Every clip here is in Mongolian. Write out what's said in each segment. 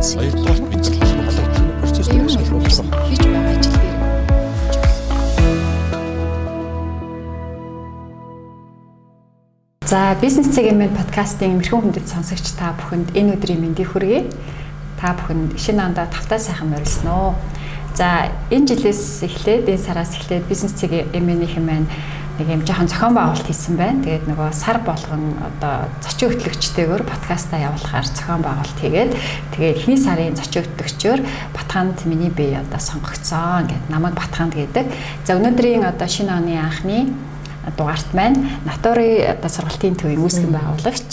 бицсэн. Хоёрдугаар бицэл болоод процесс дээр шалруулсан. Хийж байгаа ажил дээр За бизнес цэгийн подкастын мэрхэн хүндэт сонсогч та бүхэнд энэ өдрийн мэндийг хүргэе. Та бүхэнд шинэ ондоо тавтай сайхан морилсон уу? За энэ жилээс эхлээд энэ сараас эхлээд бизнес цэгийн эмээнийхэн маань нэг юм жоохон зохион байгуулалт хийсэн байна. Тэгээд нөгөө сар болгон одоо зочин хөтлөгчтэйгээр подкастаа явуулахаар зохион байгуулалт хийгээд тэгээд эхний сарын зочин хөтлөгчөөр Батханд миний бие одоо сонгогдсон гэд намайг Батханд гэдэг. За өнөөдрийн одоо шинэ оны анхны дугаарт маань Натори одоо сургалтын төвийн үүсгэн байгуулагч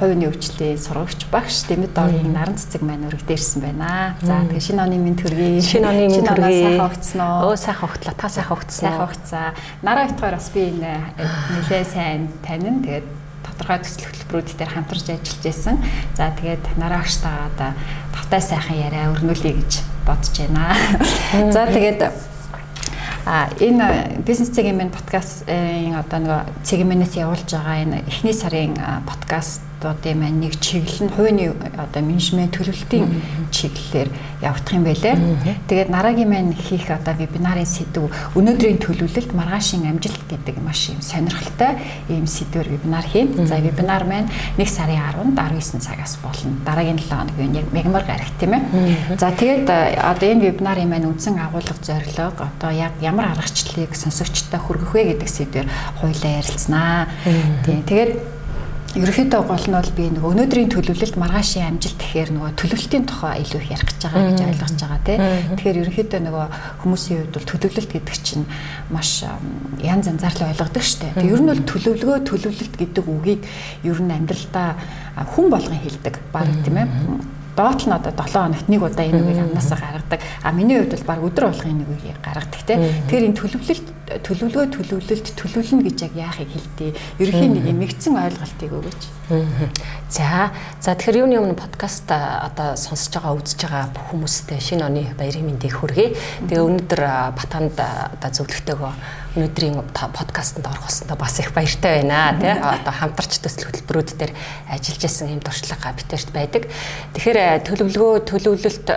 хувийн өвчлөлийн сургагч багш Дэмэд доогийн наран цэцэг маань өргөдөрсөн байна. За тэгээ шинэ оны минь төргий. Шинэ оны минь төргий. Сайхан огцсон уу? Өө сайхан огтлоо. Та сайхан огцсон. Сайхан огцсон. Нараа битгаар бас би энэ нэлээ сайн танин. Тэгээд тодорхой төсөл хөтөлбөрүүд дээр хамтарч ажиллаж байсан. За тэгээд нараа агштайгаа одоо тавтай сайхан яриа өрнүүлье гэж бодож байна. За тэгээд А энэ бизнес цэгийн минь подкастын одоо нэг цэгмэнээс явуулж байгаа энэ эхний сарын подкаст одын маань нэг чиглэл нь хувийн одоо менежмент төлөвлөлтийн чиглэлээр явагдах юм байлээ. Тэгээд нарагийн маань хийх одоо вебинарын сэдв өнөөдрийн төлөвлөлт маргаашийн амжилт гэдэг маш юм сонирхолтой ийм сэдвэр вебинар хийн. За вебинар маань 1 сарын 10-нд 19 цагаас болно. Дараагийн 7 хоногийн яг мегмар гарах тийм ээ. За тэгээд одоо энэ вебинарын маань үндсэн агуулга зорилго одоо яг ямар аргачлалыг сонсогчтой хүргэх вэ гэдэг сэдвэр хоёлаа ярилцсанаа. Тийм. Тэгээд ерөнхийдөө гол нь бол би нэг өнөөдрийн төлөвлөлт маргаашийн амжилт гэхээр нөгөө төлөвлөлтийн тухай илүү их ярих гэж байгаа гэж ойлгож байгаа тий. Тэгэхээр ерөнхийдөө нөгөө хүмүүсийн хувьд бол төлөвлөлт гэдэг чинь маш янз янзаар л ойлгодог штэ. Тэг ер нь бол төлөвлөгөө төлөвлөлт гэдэг үгийг ер нь амьдралдаа хүн болгон хэлдэг баг тийм ээ доот нь одоо 7 хоногт нэг удаа энэ үгийг амнасаа гаргадаг. А миний хувьд бол баг өдөр болгон энэ үгийг гаргадаг те. Тэгэхээр энэ төлөвлөлт төлөвлөгөө төлөвлөлт төлөвлөнө гэж яг яахыг хэлдэг. Ерөнхийн нэг мэгцэн ойлголтыг өгөөч. За за тэгэхээр юуны өмнө подкаст одоо сонсож байгаа үзэж байгаа бүх хүмүүстээ шинэ оны баярын мэндийг хүргэе. Тэгээ өнөөдөр Батанд одоо зөвлөгтэйгөө өнөөдрийн подкастт орох болсондоо бас их баяртай байна тий одоо хамтарч төсөл хөтөлбөрүүд дээр ажиллаж исэн юм туршлага битэрт байдаг. Тэгэхээр төлөвлөгөө төлөвлөлт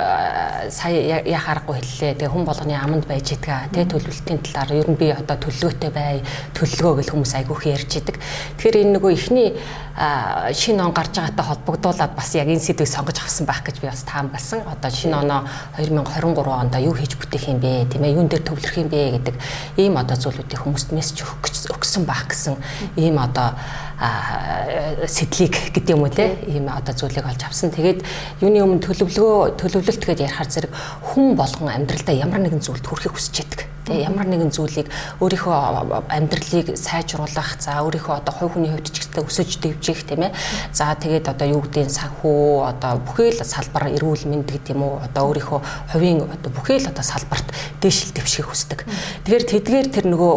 сая яхаарахгүй хэллээ. Тэгээ хүн болгоны аманд байж идэг тий төлөвлөлтийн талаар ер нь би одоо төлөвлөгөөтэй бай төлөвлөгөө гэл хүмүүс айгүйх ярьж идэг. Тэгэхээр энэ нөгөө ихний шинэ он гарч байгаатай холбогдуулаад бас яг энэ сэдвийг сонгож авсан байх гэж би бас таамагласан. Одоо шинэ оноо 2023 онд юу хийж бүтээх юм бэ? Тийм ээ, юун дээр төвлөрөх юм бэ гэдэг ийм одоо зүйлүүдийг хүмүүст мессеж өгсөн байх гэсэн ийм одоо сэтлийг гэдэг юм уу те ийм одоо зүйлийг олж авсан. Тэгээд юуны өмнө төлөвлөгөө төлөвлөлт гэдээ ярихаар зэрэг хүн болгон амьдралдаа ямар нэгэн зүйлд хүрэхийг хүсэж байдаг Тэ ямар нэгэн зүйлийг өөрийнхөө амьдралыг сайжруулах, за өөрийнхөө одоо хувь хүний хувьд ч гэсэн өсөж дэвжих тийм ээ. За тэгээд одоо юу гэдэг нь санхүү одоо бүхэл салбар эрүүл мэнд гэдэг юм уу одоо өөрийнхөө хувийн одоо бүхэл одоо салбарт дээшил дэвшихийг хүсдэг. Тэгэхээр тэдгээр тэр нөгөө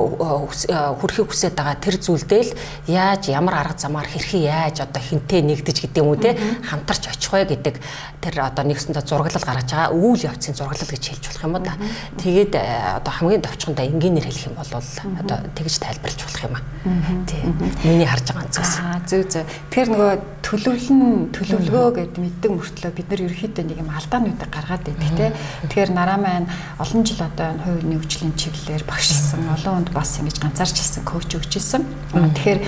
хүрхийг хүсэж байгаа тэр зүйлдээ л яаж ямар арга замаар хэрхэн яаж одоо хинтээ нэгдэж гэдэг юм уу те хамтарч очих вэ гэдэг тэр одоо нэгсэндээ зураглал гаргаж байгаа үйл явцын зураглал гэж хэлж болох юм уу да. Тэгээд одоо хамгийн хамгийн товчхондоо энгийнээр хэлэх юм бол одоо тэгж тайлбарлаж болох юм аа. Тий. Миний харж байгаа зүйлс. Аа зөв зөв. Тэгэхээр нөгөө төлөвлөн төлөвлөгөө гэд мэддэг мөртлөө бид нар ерөөхдөө нэг юм алдаануудыг гаргаад байдаг тий. Тэгэхээр нараа маань олон жил одоо энэ хувийн нөхцөлийн чиглэлээр багшилсан олон хүнд бас ингэж ганцаарч хэлсэн коуч өгч ирсэн. Тэгэхээр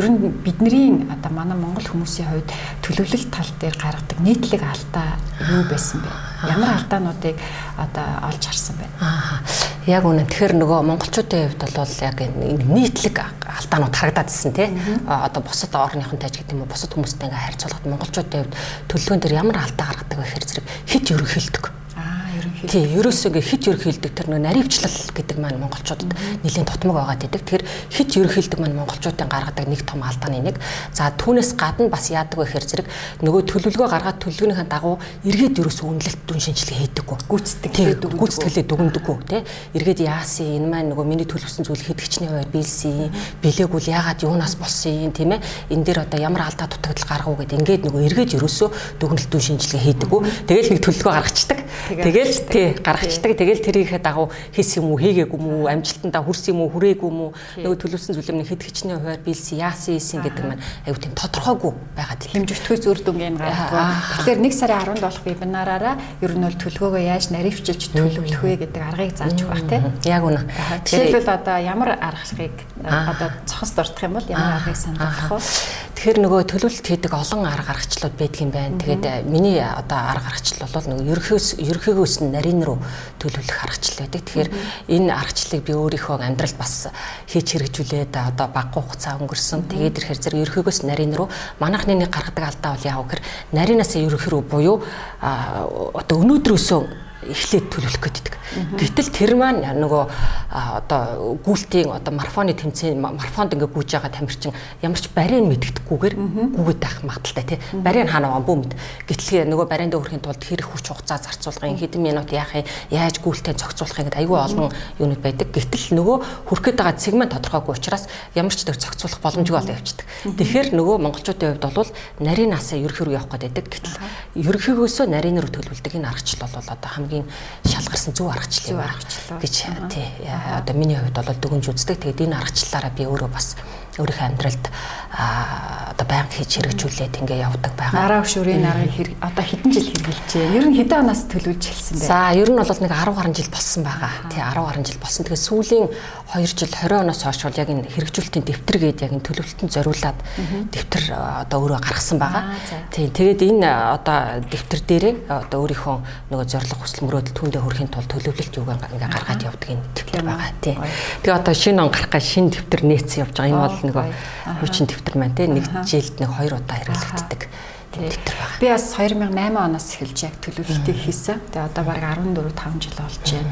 ер нь бидний одоо манай монгол хүмүүсийн хувьд төлөвлөлт тал дээр гаргадаг нийтлэг алдаа юу байсан бэ? Ямар алдаануудыг одоо олж харсан байна? Аа. Яг үнэ. Тэгэхээр нөгөө монголчуудын хувьд бол яг энэ нийтлэг алдаанууд харагдаад ирсэн тий. Одоо бусад орныхонтой ч гэдэг юм уу бусад хүмүүстэй ингээ харьцуулахад монголчуудын хувьд төлөвлөгөөн дээр ямар алдаа гаргадаг вэ гэхээр зэрэг хит ерөнхийдөө. Тий, ерөөсөө ингээ хит ерөнхийлдэг тэр нөө наривчлал гэдэг маань монголчуудад нэлийн тотмог байгаад идэг. Тэгэхээр хит ерөнхийлдэг маань монголчуудын гаргадаг нэг том алдааны нэг. За түүнээс гадна бас яадаг вэ гэхээр зэрэг нөгөө төлөвлөгөө гаргаад төлөвлөгөөнийхээ дагуу эргээд ерөөсөө үнэлэлт дүн шинжилгээ хийдэггүй. Гүйцэтгэлээ гүйцэтгэлээ дүгнэдэггүй тий. Эргээд яасан энэ маань нөгөө миний төлөвсөн зүйл хэдгчний хувьд биелсэн, билээгүй л яагаад юунаас болсон юм тийм ээ. Энэ дээр одоо ямар алдаа дутагдал гаргав гэдэг ингээд нөгөө эргээд ерөөсөө дүгнэлт дүн шинжилгээ хийдэггүй. Тэгэл нэг төлөвлөгөө гаргацдаг. Тэгэл тий гаргацдаг. Тэгэл тэрийнхээ дагуу хийс юм уу, хийгээгүй юм уу, амжилтандаа хүрсэн юм уу, хүрээгүй юм уу, нөгөө төлөвлөсөн зүйлээ хэд хичнээн хуваар биелсэн, яасан ийсэн гэдэг маань аюу тийм тодорхойгүй байгаад тийм. Хэмжигдэхүй зүр дүнгийн гаргагүй. Тэгэхээр 1 сарын 17 вебинараараа ер нь бол төлөвлөгөөгөө яаж нарийвчилж төлөвлөх вэ гэдэг аргыг зааж өгөх бах тий. Яг үнэ. Жишээлбэл одоо ямар аргачлалыг одоо цохос дурдах юм бол ямар аргыг сануулах вэ? Тэгэхээр нөгөө төлөвлөлт хийдэг олон арга аргачлалууд байдаг юм байна. Тэгээд миний одоо арга аргачлал бол нөгөө ерөхөөс ерөхөөгөөс нь нарийн руу төлөвлөх аргачлал байдаг. Тэгэхээр энэ аргачлалыг би өөрийнхөө амьдралд бас хийж хэрэгжүүлээд одоо багахан хугацаа өнгөрсөн. Тэгээд ирэхээр зэрэг ерөхөөгөөс нарийн руу манайхны нэг гаргадаг алдаа бол яав гэхээр нарийнаас ерөхөө рүү буюу одоо өнөөдрөөсөө эхлээд төлөвлөх гэдэг. Гэтэл тэр маань нөгөө одоо гүйлтийн одоо марафоны тэмцээн марафонд ингээ гүйж байгаа тамирчин ямар ч барийн мэддэхгүйгээр гүгээд байх магадaltaй тий. Барийн хаана бүү мэд. Гэтэл нөгөө баринд өөрхийн тулд хэрэг хүч хугацаа зарцуулгын хэдэн минут яах юм яаж гүйлтээ зохицуулах гэдэг айгүй олон юунууд байдаг. Гэтэл нөгөө хүрхэд байгаа сегмент тодорхойгүй учраас ямар ч төр зохицуулах боломжгүй болоо явчихдаг. Тэгэхээр нөгөө монголчуудын хувьд бол нарийн насаа ерөнхий рүү явах гэдэг. Гэтэл ерөнхийгөөсөө нарийн рүү төлөвлөдөг энэ аргачлал бол одоо хамгийн шалгарсан зөв аргачлал юм гэж тий одоо миний хувьд бол дүгнж үздэг. Тэгээд энэ аргачлалаараа би өөрөө бас өөрийнхөө амьдралд одоо байнга хийж хэрэгжүүлээд ингээ явдаг байгаа. Нараа өшүүрийн нарыг одоо хэдэн жил хэрэгжилж байна? Ер нь хэдэн оноос төлөвлөж эхэлсэн бэ? За, ер нь бол нэг 10 гаруй жил болсон байгаа. Тий 10 гаруй жил болсон. Тэгээ сүүлийн 2 жил 20 оноос хойш бол яг энэ хэрэгжүүлэлтийн дэвтэр гээд яг энэ төлөвлөлтөнд зориулаад дэвтэр одоо өөрөө гаргасан байгаа. Тий тэгээд энэ одоо дэвтэр дээрээ одоо өөрийнхөө нөгөө зорилго хүсэл мөрөөдөл түүндээ хүрэхин тулд төлөвлөлт юуг ингээ гаргаад явдаг энэ дэвтэр байгаа. Тий. Тэгээ одоо шинэ он гарах гай шинэ дэвтэр нээсэн явж байгаа. Энэ бол нөгөө хуучин дэвтэр маань те нэг жилд нэг хоёр удаа хэрэглэгддэг дэвтэр байна. Би бас 2008 оноос эхэлж яг төлөвлөлтийг хийсэн. Тэгээ одоо баг 14 5 жил болж байна.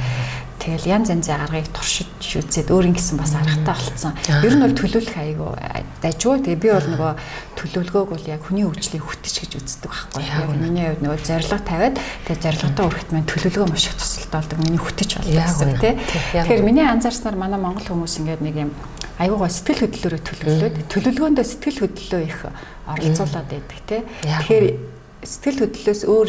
Тэгэл янз янзын аргыг туршиж үзээд өөрийн гэсэн бас аргатай болцсон. Ер нь бол төлөвлөх айгүй дайжгүй. Тэгээ би бол нөгөө төлөвлөгөөг бол яг хүний хөгжлийг хүтэж гэж үздэг байхгүй. Яг миний хувьд нөгөө зорилго тавиад тэгээ зорилготой хүрэхэд маань төлөвлөгөө маш их тусалтай болдог. Миний хүтэж болдог гэсэн тий. Тэгэхээр миний анзаарснаар манай монгол хүмүүс ингээд нэг юм айгуугаа сэтгэл хөдлөлөөрөө төлөвлөөд төлөвлөгөөндөө сэтгэл хөдлөлөө их оролцуулаад байдаг тий. Тэгэхээр сэтгэл хөдлөлөөс өөр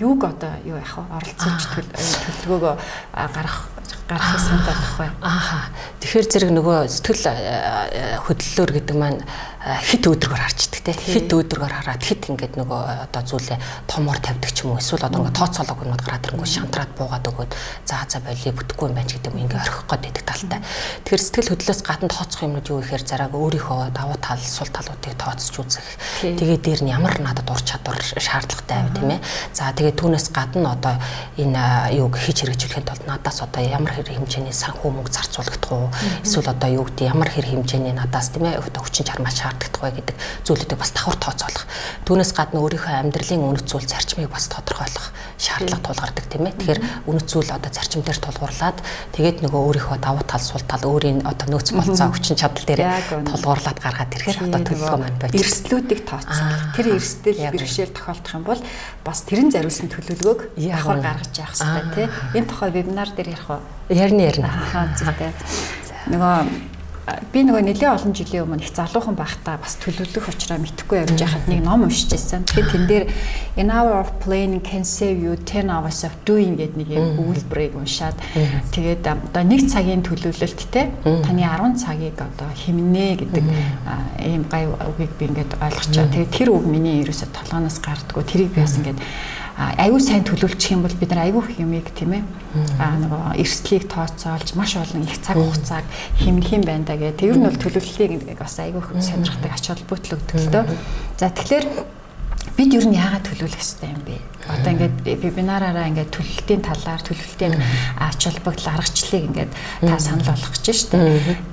юуг одоо юу яах вэ? Оролцуулж төлөвлөгөөгөө гаргах гаргах санал болох бай. Ааха. Тэгэхээр зэрэг нөгөө сэтгэл хөдлөлөөр гэдэг маань хит өдрөгөр харчдаг те хит өдрөгөр хараад хит ингээд нөгөө одоо зүйлээ томор тавьдаг ч юм уу эсвэл одоо ингээд тооцоолог юмуд гараад ирэнгүү шантраад буугаад өгөөд заа заа болио бүтэхгүй юм байна ч гэдэг юм ингээд орхих гээд байдаг талтай. Тэгэхээр сэтгэл хөдлөлөөс гадна тооцох юмнууд юу гэхээр зараг өөрийнхөө давуу тал сул талуудыг тооцож үзэх. Тэгээд дээр нь ямар надад ур чадвар шаардлагатай байв тийм ээ. За тэгээд түүнээс гадна одоо энэ юуг хийж хэрэгжүүлэхэд тулд надаас одоо ямар хэрэг хэмжээний санхүү мөнгө зарцуулагдах уу эсвэл одоо юу гэдэг ямар хэрэг хэмжээний надаас тийм ээ хүчин чармаа шаарддаг бай гэдэг зүйлүүдийг бас давхар тооцоолох. Түүнээс гадна өөрийнхөө амьдралын үнэт зүйл зарчмыг бас тодорхойлох шаардлага тулгардаг тийм ээ. Тэгэхээр үнэт зүйл одоо зарчим дээр тулгуурлаад тэгээд нөгөө өөрийнхөө давуу тал сул тал өөрийн одоо нөөц болцоо хүчин чадал дээр тулгуурлаад гаргаад ирэхээр одоо төлөвлөгөө маань бодчих. Эрсдлүүдийг тооцоолох. Тэр эрсдэл бэрхшээл тохиолдох юм бол бас тэрэн зориулсан төлөвлөгөөг давхар гаргаж явах хэрэгтэй тийм. Энэ тухай вебинар дээр ярих уу? Ярина ярина. Аа зөв. Нөгөө би нөгөө нэлээд олон жилийн өмнө их залуухан байхдаа бас төлөвлөх учраас мэдхгүй явж байхад нэг ном уншиж байсан. Тэгэхээр тэн дээр An hour of planning can save you 10 hours of doing гэдэг нэг юм өгүүлбэрийг уншаад. Тэгээд одоо нэг цагийн төлөвлөлттэй таны 10 цагийг одоо хэмнэ гэдэг ийм гай үгийг би ингээд ойлгочоо. Тэгээд тэр үг миний ерөөсө толгоноос гардггүй. Тэрийг би бас ингээд аюу сайн төлөвлөчих юм бол бид нар аюу их юмыг тийм ээ аа нөгөө эрсдлийг тооцоолж маш олон их цаг хугацааг хэмнэх юм байна да гэх. Тэр нь бол төлөвлөлийг бас аюу их сонирхдаг ач холбогдол өгдөг л дөө. За тэгэхээр бид ер нь яагаад төлөвлөх ёстой юм бэ? Одоо ингээд вебинараараа ингээд төлөвлөлтийн талаар төлөвлөлтийн ач холбогдол аргачлалыг ингээд та санал болгох гэж штэ.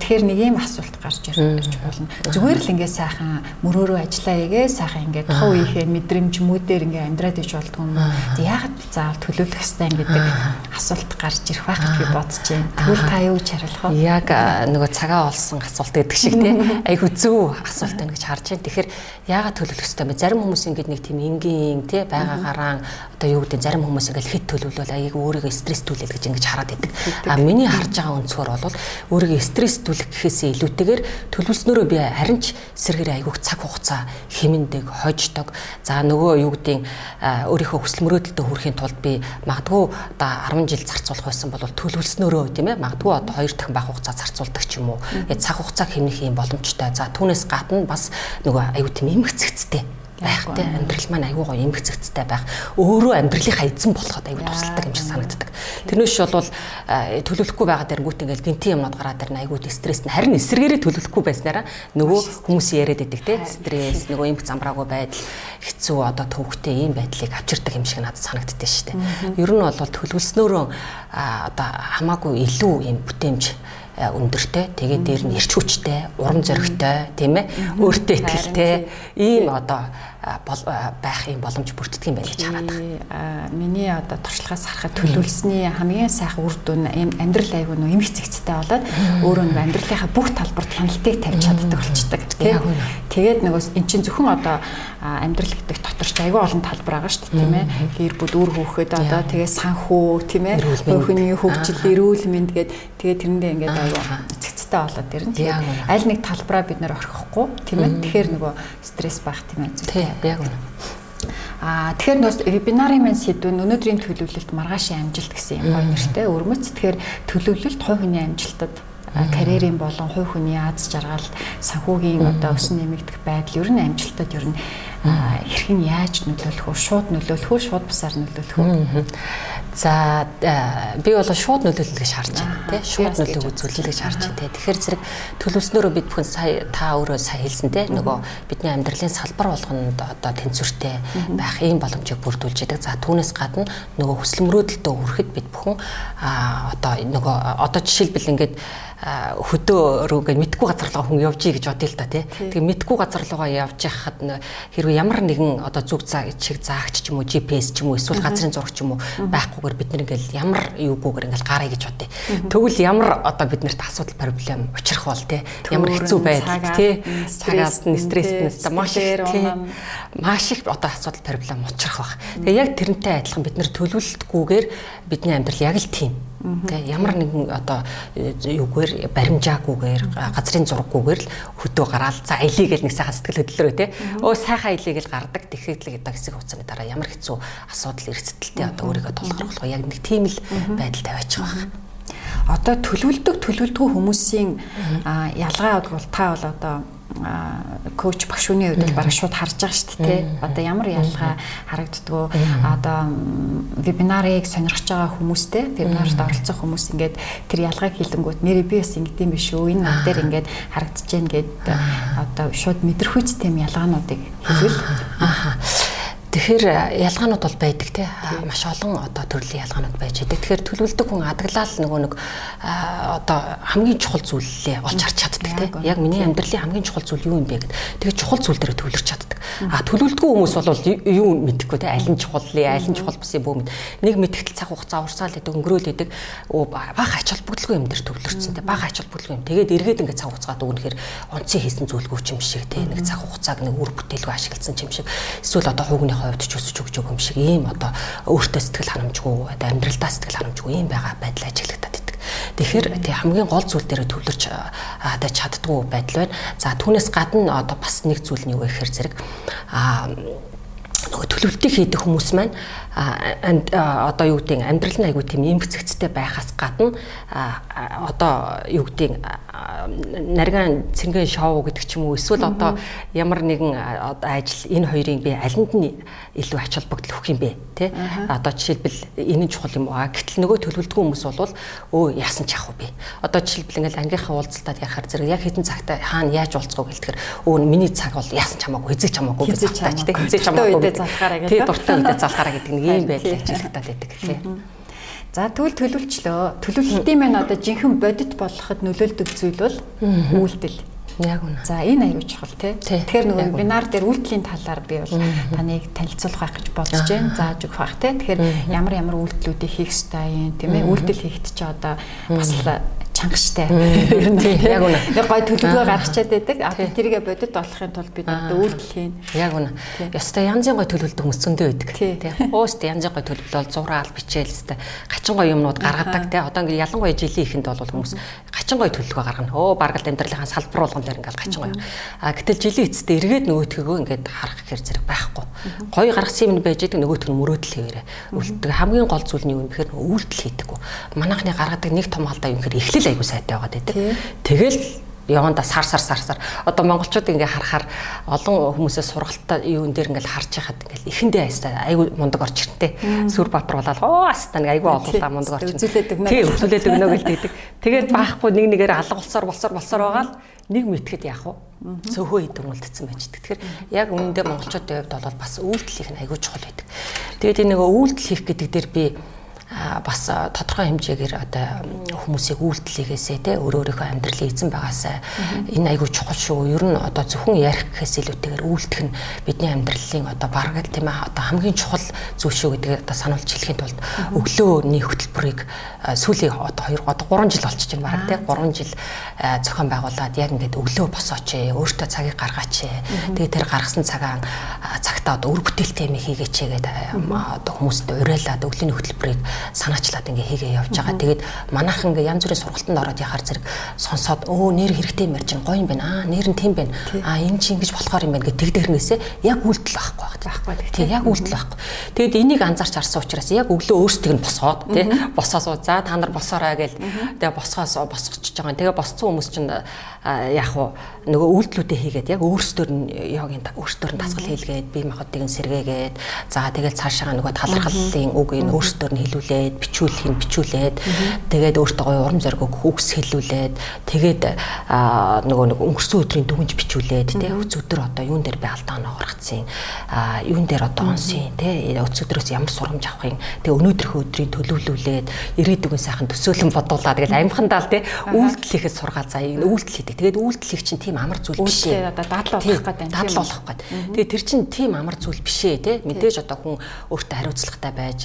Тэгэхээр нэг юм асуулт гарч ирж болно. Зүгээр л ингээд сайхан мөрөөрөө ажиллаа игээ сайхан ингээд тав үеийнхээ мэдрэмж мүүдээр ингээд амьдраад иж болдгоо юм. Яагаад заавал төлөвлөх юм гэдэг асуулт гарч ирэх байх гэж би бодож байна. Тэгвэл та юу гэж хариулах вэ? Яг нөгөө цагаа олсон асуулт гэдэг шиг тийм айгу зөв асуулт байна гэж харж байна. Тэгэхээр яагаад төлөвлөх бэ? Зарим хүмүүс ингээд нэг тийм энгийн тий байгаа гараан одоо юу гэдэг зарим хүмүүс ингээл хэд төлөвлөл аяг өөрийгөө стресстүүлэл гэж ингэж хараад идэг. А миний харж байгаа өнцгөр бол өөрийгөө стресстүүлэх гэхээсээ илүүтэйгээр төлөвлөснөрөө би харин ч сэргээр айгуух цаг хугацаа хэмндэг, хождог. За нөгөө юу гэдэг өөрийнхөө хүсэл мөрөөдөлтөд хүрэхин тулд би магадгүй одоо 10 жил зарцуулах байсан бол төлөвлөснөрөө тийм ээ магадгүй одоо 2 дахин бага хугацаа зарцуулдаг ч юм уу. Цаг хугацаа хэмнэх юм боломжтой. За түүнээс гадна бас нөгөө аюу тийм эмгцэгцтэй байхтай амьдрал маань аюу гоо эмгцэгцтэй байх. Өөрөө амьдралынхаа эзэн болоход аюу тусалдаг юм шиг санагддаг. Тэрнээс бол төлөвлөхгүй байгаа дэрнгүүт ингээл гинти юмнууд гараад ирнэ. Аюу стресс нь харин эсрэгээрээ төлөвлөхгүй байснараа нөгөө хүмүүс яриад байдаг те. Стресс нөгөө эмх замраагүй байдал хэцүү одоо төвхтэй ийм байдлыг авчирдаг юм шиг надад санагддээ шүү дээ. Ер нь бол төлөвлөснөөрөө одоо хамаагүй илүү юм бүтээмж өндөртэй. Тэгээд дээр нь эрч хүчтэй урам зоригтой тийм ээ өөртөө ихтэй ийм одоо байх юм боломж бүрддэг юм байна гэж хараад байна. Миний одоо туршлагаас харахад төлөвлөсний хамгийн сайхан үр дүн амьдрал айгүй нөө эмх зэгцтэй болоод өөрөө нэг амьдралынхаа бүх талбарт хяналтыг тавьж чаддаг болчдаг тийм. Тэгээд нөгөө эн чинь зөвхөн одоо амьдрал гэдэг дотор ч айгүй олон талбар байгаа шүү дээ тийм ээ. Гэр бүл үр хүүхэд одоо тэгээд санхүү тийм ээ. Хөрхөний хөгжил, эрүүл мэнд тэгээд тэгээд тэрэндээ ингээд айгүй зэгцтэй болоод ирнэ. Тэгээд аль нэг талбараа бид нэр орхихгүй тийм ээ. Тэгэхээр нөгөө стресс байх тийм ээ. Тийм яг үнэ. Аа тэгэхээр нөөс вебинарын маань сэдвэн өнөөдрийн төлөвлөлт маргаашийн амжилт гэсэн юм гоё нэртэй өрмөц. Тэгэхээр төлөвлөлт хувь хүний амжилтад карьерийн болон хувь хүний аз жаргал санхүүгийн одоо өсөн нэмэгдэх байдал ер нь амжилтад ер нь хэрхэн яаж нөлөөлөх вэ? Шууд нөлөөлөх үү? Шууд бусаар нөлөөлөх үү? За би бол шууд нөлөөлнө гэж харж байна тий. Шууд нөлөөг үзүүлнэ гэж харж байна тий. Тэгэхээр зэрэг төлөвснөрөө бид бүхэн сая та өөрөө сая хэлсэн тий. Нөгөө бидний амьдралын салбар болгонд одоо тэнцвэртэй байх ийм боломжийг бүрдүүлж яадаг. За түүнээс гадна нөгөө хүсэл мөрөөдөлтөд хүрэхэд бид бүхэн одоо нөгөө одоо жишээлбэл ингээд хөдөө рүү ингээд мэдгүй газар руу хүн явж ий гэж бодъё л та тий. Тэгээ мэдгүй газар руугаа явж яхад хэрвээ ямар нэгэн одоо зүг чиг заагч ч юм уу GPS ч юм уу эсвэл газрын зураг ч юм уу байхгүйгээр бид нэг ингээд ямар юугүйгээр ингээд гараа гэж бодъё. Тэгвэл ямар одоо бид нарт асуудал проблем учрах бол тий. Ямар хэцүү байдал тий. Цагаас нь стресснээс маш их. Маш их одоо асуудал проблем учрах баг. Тэгээ яг тэрнтэй адилхан бид нар төлөвлөлтгүйгээр бидний амьдрал яг л тийм Тэ ямар нэгэн одоо юугээр баримжаагүйгээр газрын зураггүйгээр л хөдөө гараад за аялыг л нэг сайхан сэтгэл хөдлөлөө те. Өө сайхан аялыг л гардаг. Тэгэхэд л одоо хэсэг хугацааны дараа ямар хэцүү асуудал эрсдэлтэй одоо өөрийгөө тулгарх болох яг нэг тийм л байдал тавиач байгаа. Одоо төлөвлөдөг төлөвлөдгөө хүмүүсийн ялгаа бол та бол одоо коуч багш хүний хувьд бараг шууд харж байгаа шүү дээ. Одоо ямар ялгаа харагддгөө. Одоо вебинарыг сонирхож байгаа хүмүүстэй вебинарт оролцох хүмүүс ингээд тэр ялгааг хэлэнгүүт нэрээ би бас ингэдэм биш үү? Энэ над дээр ингээд харагдаж байна гэд одоо шууд мэдэрхүйц тэм ялгаануудыг хэлвэл. Аа Тэгэхээр ялгаанууд бол байдаг те маш олон одоо төрлийн ялгаанууд байж байдаг. Тэгэхээр төлөвлөдөг хүн адаглал нөгөө нэг одоо хамгийн чухал зүйлээ олж харж чаддаг те. Яг миний амьдралын хамгийн чухал зүйл юу юм бэ гэд. Тэгээ чухал зүйл дээр төлөвлөж чаддаг. А төлөвлөдгөө хүмүүс бол юу мэдэхгүй те аль нь чухал ли аль нь чухал бус юм бөө мэд. Нэг мэдгэл цаг хугацаа урсаал гэдэг өнгөрөөл гэдэг бага ач холбогдолгүй юм дээр төвлөрсөн те. Бага ач холбогдолгүй юм. Тэгээд эргээд ингээд цаг хугацаад өгнөхээр онцгийн хийсэн зүйлгүй юм шиг те. Нэг цаг хугацааг нэг үр бүтээлгүй ашигласан юм шиг. Эсвэл одоо хугны хувьд ч өсөж өгч байгаа юм шиг ийм одоо өөртөө сэтгэл ханамжгүй одоо амьдралдаа сэтгэл ханамжгүй ийм байгаа байдал ажиглагдаад идэг. Тэгэхээр тий хамгийн гол зүйл дээр төвлөрч одоо чаддгүй байдал байна. За түүнээс гадна одоо бас нэг зүйл нь юу гэхээр зэрэг аа нөгөө төлөвлөлтийг хийдэг хүмүүс маань одоо юу гэдэг амьдрал нь айгүй тийм эмгцэгцтэй байхаас гадна одоо юу гэдэг нарийн цэнгэн шоу гэдэг ч юм уу эсвэл одоо ямар нэгэн ажил энэ хоёрын би алинд нь илүү ач холбогдол өгөх юм бэ тий одоо жишээлбэл энэ нь чухал юм аа гэтэл нөгөө төлөвлөлтгүй хүмүүс бол өө яасан ч ах уу би? Одоо жишээлбэл ингээл ангийнхаа уулзалтад яхаар зэрэг яг хэдэн цагта хаана яаж уулзах вэ? гэхээр өө миний цаг бол яасан ч хамаагүй хэзээ ч хамаагүй гэж цагтаач тий хэзээ ч хамаагүй тий дуртай үедээ залхаараа гэдэг нэг ийм байдлыг ажиглагдаад байдаг тий За тэгвэл төлөвлөлчлөө. Төлөвлөлтийн маань одоо жинхэнэ бодит болоход нөлөөлдөг зүйл бол үйлдэл. Яг үнэ. За энэ аюул чухал тий. Тэгэхээр нөгөө вебинар дээр үйлдэлийн талаар би бол таныг танилцуулах байх гэж бодож байна. Зааж өгөх байх тий. Тэгэхээр ямар ямар үйлдэлүүдийг хийх ёстой юм тийм ээ. Үйлдэл хийхэд ч одоо бас чангаштай. Ер нь яг үнэ. Нэг гой төлөвлөгөө гаргачаад байдаг. А тэрийгэ бодит болохын тулд бид одоо үйлдэл хийн. Яг үнэ. Ястай янзын гой төлөвлөлт хүмүүс зөндөө байдаг. Тий. Өөст янзын гой төлөвлөл зураг бичээл хэвээр гачин гой юмнууд гаргадаг тий. Одоо ингээд ялангуяа жилийн ихэнд бол хүмүүс гачин гой төлөвлөгөө гаргана. Өө баргал амьдралынхаа салбар болгон дээр ингээд гачин гой. А гэтэл жилийн эцэстээ эргээд нөгөөтгөө ингээд харах гэхэр зэрэг байхгүй. Гоё гаргасан юм байж идэг нөгөөтг нь мөрөөдөл хэвээрээ. Үлддэг. Хамгийн гол зүйл нь юу юм бэхээр үйлдэл хийдэг. Манайхны гаргадаг нэг том алдаа юм гэхээр эхлэл айгу сайтай байгаад байдаг. Тэгэл яванда сар сар сар сар. Одоо монголчууд ингээ харахаар олон хүмүүсээ сургалтаа юун дээр ингээл харж яхад ингээл эхэндээ айстаа айгу мундаг орч иртээ Сүр Баатар болоод оо аста нэг айгу олуулаа мундаг орч үзүүлээд өгнө. Тий үзүүлээд өгнө гэлдэг тэгээд баахгүй нэг нэгээр алга болсоор болсоор болсоор байгаа л нэг мэтгэд яах вэ? Цөөхөө идэв үлдсэн байж тэгэхээр яг үүндээ монголчуудын хувьд бол бас үйлдэл хийх нь айгу чухал байдаг. Тэгээд энэ нэг үйлдэл хийх гэдэг дээр би бас тодорхой хэмжээгээр одоо хүмүүсийг үйлдэлээгээсээ те өөр өөрийнхөө амьдралын эзэн байгаасаа энэ айгүй чухал шүү. Ер нь одоо зөвхөн ярих гэхээс илүүтэйгээр үйлдэх нь бидний амьдралын одоо бараг тийм ээ одоо хамгийн чухал зүйл шүү гэдгийг одоо сануулж хэлэхийн тулд өглөөний хөтөлбөрийг сүүлийн одоо 2 одоо 3 жил болчихж байна бараг те 3 жил зохион байгуулад яг ингээд өглөө босооч ээ өөртөө цагийг гаргаач ээ. Тэгээ тэр гаргасан цагаан цагтаа одоо өр бүтээлтэй юм хийгээч гэдэг одоо хүмүүст уриалаад өглөөний хөтөлбөрийг санаачлаад ингээ хийгээ явж байгаа. Тэгээд манайх ингээ янз бүрийн сургалтанд ороод яхаар зэрэг сонсоод өө нэр хэрэгтэй юм ярьж гоё юм байна. Аа нэр нь тийм байна. Аа энэ чи ингэж болохоор юм байна гэдэг тэгдэрнээсээ яг үйлдэл байхгүй байхгүй. Тийм яг үйлдэл байхгүй. Тэгэд энийг анзаарч харсан учраас яг өглөө өөрсдийг нь босгоод тий босоосоо за та нар босоорой гэл тэгээ босгоос босгочихж байгаа. Тэгээ босцсон хүмүүс чинь яг уу нөгөө үйлдэлүүдээ хийгээд яг өөрсдөр нь йогийн өөрсдөр нь тасгал хийлгээд бие махбодыг нь сэргээгээд за тэгэл цаашаа нөгөө талархлын үг энэ өөрсдөр нь хэлүүлээд бичүүлэх нь бичүүлээд тэгээд өөртөө гоё урам зориг үгс хэлүүлээд тэгээд нөгөө нэг өнгөрсөн өдрийн дүгнж бичүүлээд тий өдөр одоо юун дээр би алдаа ногоргцیں۔ а юун дээр одоо онсын тий өцөдрөөс ямар сурамж авахын тэгээ өнөөдрийнхөө өдрийн төлөвлүүлээд ирээдүгэн сайхан төсөөлөн бодуулаад тэгэл амьхандаа л тий үйлдэл хийхэд сургаал за үйлдэл хийдэг тэгээд үйлдэл хийх чинь тийм амар зүйл биш ээ одоо дадлал болох гэдэг дадлал болох гэдэг тэгээд тэр чинь тийм амар зүйл биш ээ тий. Мэдээж одоо хүн өөртөө хариуцлагатай байж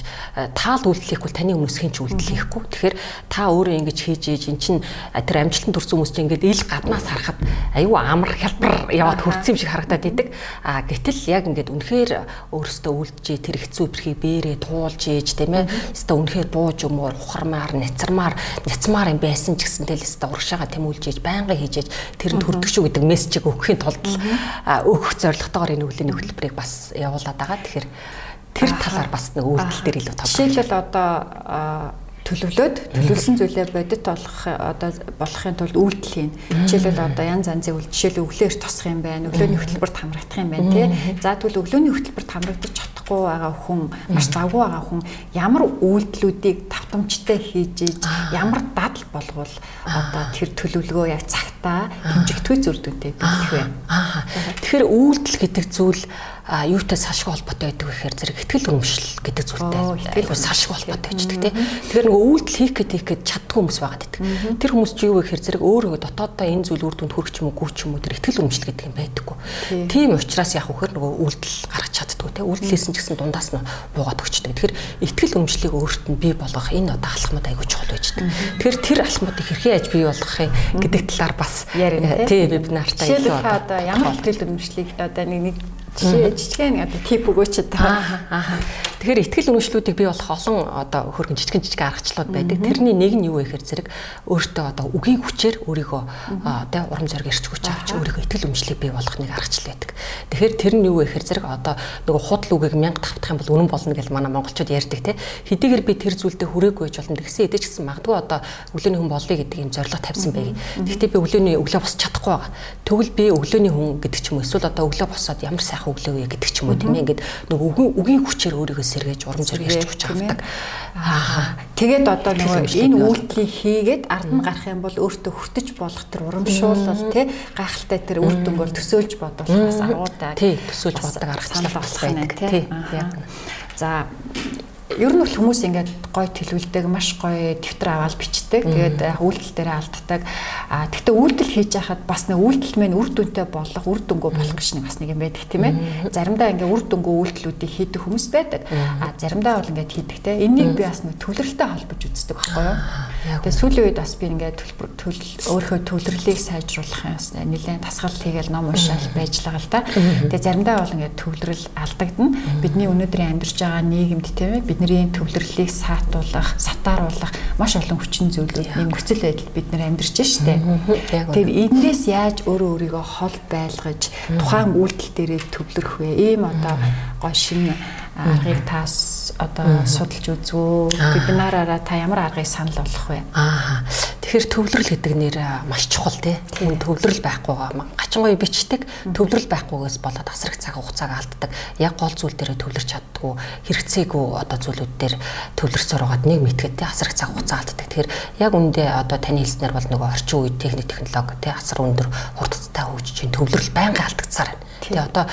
таал үйлдэл хийхгүй таны өмнөөс хин ч үйлдэл хийхгүй. Тэгэхээр та өөрөө ингэж хийж ийж эн чинь тэр амжилтанд хүрсэн хүмүүс чинь ингээд ил гаднаас харахад аюу амар хялбар яваад хүрсэн юм шиг харагдаад идэг. А гэтэл яг ингээд үнэхээр өөрөөсөө үлдэж тэр хэцүү бэрхий бээрээ туулж ийж тийм ээ өстө үнэхээр бууж өмөр ухармаар няцармаар няцмаар юм байсан ч гэсэн тэл өстө урагшаага тэмүүлж ийж байнга хийж ийж тэрэнд хүрдэг шүү гэдэг мессежийг өгөхийн тулд өгөх зорилготойгоор энэ өглөөний хөтөлбөрийг бас явуулаад байгаа. Тэгэхээр тэр талаар бас нэг үйлдэл дээр илүү тав. Жишээлбэл одоо төлөвлөөд төлөвлөсөн зүйлээ бодит болох одоо болохын тулд үйлдэл хийн. Жишээлбэл одоо янз янзын үйл жишээл өглөөр тосох юм байна, өглөөний хөтөлбөрт хамрагдах юм байна тий. За тэгвэл өглөөний хөтөлбөрт хамрагдаж чадахгүй байгаа хүн, маш завгүй байгаа хүн ямар үйлдэлүүдийг давтамжтай хийж иж ямар дадал болгол одоо тэр төлөвлөгөө яг цагтаа хэмжигдэхүй зөрдүүдтэй биелэх вэ. Тэгэхээр үйлдэл гэдэг зүйл юутай салшгүй холбоотой байдаг гэхээр зэрэг ихтгэл өмшил гэдэг зүйлтэй. айгуу салшгүй холбоотой байдаг тийм тэгэхээр нөгөө үйлдэл хийх гэдэг хийх гээд чаддгүй хүмүүс байгаад байдаг. Тэр хүмүүс чи юу вэ гэхээр зэрэг өөрөө дотооддоо энэ зүйл үр дүнд хүрэх ч юм уу гүч ч юм уу тэр ихтгэл өмшил гэдэг юм байдаггүй. Тийм учраас яг үхээр нөгөө үйлдэл гаргаж чаддгүй тийм үйлдэл хийсэн ч гэсэн дундаас нь буугаад өгчдөг тэгэхээр ихтгэл өмшлийг өөрт нь бий болгох энэ одоо алхмад айгуу чухал байж байгаа. Тэгэхээр тэр алхмуудыг хэрхэн яаж бий болгохыг гэдэг талаар бас тийм би нартай илүү одоо ямар ихтгэл өмшлийг одоо нэг жишээ жижигхэн одоо тип өгөөч одоо. Аа. Тэгэхээр ихтгэл үнэмшлүүдийг бий болох олон одоо хөргөн жижигэн жижиг аргачлалууд байдаг. Тэрний нэг нь юу вэ гэхээр зэрэг өөртөө одоо үгийн хүчээр өөрийгөө одоо урам зориг ирч хүч авч өөрийгөө ихтгэл үнэмшлийг бий болгох нэг аргачлал байдаг. Тэгэхээр тэр нь юу вэ гэхээр зэрэг одоо нөгөө худал үгийг мянга тавтах юм бол үнэн болно гэж манай монголчууд ярьдаг те. Хэдийгээр би тэр зүйлдээ хүрээгүй байж болно. Тэгсэн хэдий ч гэсэн магадгүй одоо өглөөний хүн болъё гэдэг юм зорилго тавьсан байг. Гэхдээ би өглөөний өглөө босч чадахгүй байгаа. Тэгвэл би өглөөний хүн гэдэг ч юм уу эсвэл одоо өглөө босоод ямар сайхан өглөө вэ гэдэг ч юм уу тийм ээ ингээд нөгөө үгийн хүчээр өөрийгөө сэргээж урам зориг ирч хүч авдаг. Аа. Тэгээд одоо нөгөө энэ үйлдэлийг хийгээд ард нь гарах юм бол өөртөө хүртэж болох тэр урамшуулал тий гайхалтай тэр үр дүнг бол төсөөлж бодуулахаас агуудаа тий төсөөлж бодог аргачлал болох байдаг тий. За ер нь бол хүмүүс ингээд гой төлөвлөдөг маш гой дэвтэр аваад бичдэг. Тэгээд үйлдэл дээр алддаг. А тэгтээ үйлдэл хийж яхад бас нэг үйлдэл мэн үр дүнтэй болох, үр дүнгөө болох гэж нэг бас нэг юм байдаг тийм ээ. Заримдаа ингээ үр дүнгөө үйлдэлүүдийг хийдэг хүмүүс байдаг. А заримдаа бол ингээд хийдэг те. Энийг би бас нэг төвлөрөлтэй холбож үздэг байхгүй юу? Тэгээ сүүлийн үед бас би ингээд төлбөр өөрийнхөө төвлөрлийг сайжруулах юм нэлээд тасгал хийгээл ном уншаал байж байгаа л да. Тэгээ заримдаа бол ингээд төвлөрөл алдагдана. Бидний өнөөдрийн амьдарч байгаа нийгэмд тийм ээ бидний төвлөрлийг саатуулах, сатааруулах маш олон хүчин зүйлүүд нэм нөхцөл байдал бид нэр амьдарч штэ. Тэгээ эндээс яаж өөрөө өөрийгөө хол байлгаж тухайн үйлдэл дээрээ төвлөрөх вэ? Ийм одоо гоо шинэ аргыг тас одоо судалж үзвөө вебинараараа та ямар аргыг санал болгох вэ? Аа. Тэгэхээр төвлөрөл гэдэг нэр маш чухал тий. Энэ төвлөрөл байхгүйгаа гачингой бичдэг төвлөрөл байхгүйгээс болоод асрах цаг хугацааг алддаг. Яг гол зүйл дээрээ төвлөрч чаддгүй хэрэгцээгүй одоо зүйлүүд дээр төвлөрсөөр байгаад нэг мэтгэд тий асрах цаг хугацаа алддаг. Тэгэхээр яг үндэ одоо таны хэлснээр бол нөгөө орчин үед техник технологи тий асар өндөр хурдтай хөгжиж төвлөрөл байнга алдагдсаар байна. Тэгээ одоо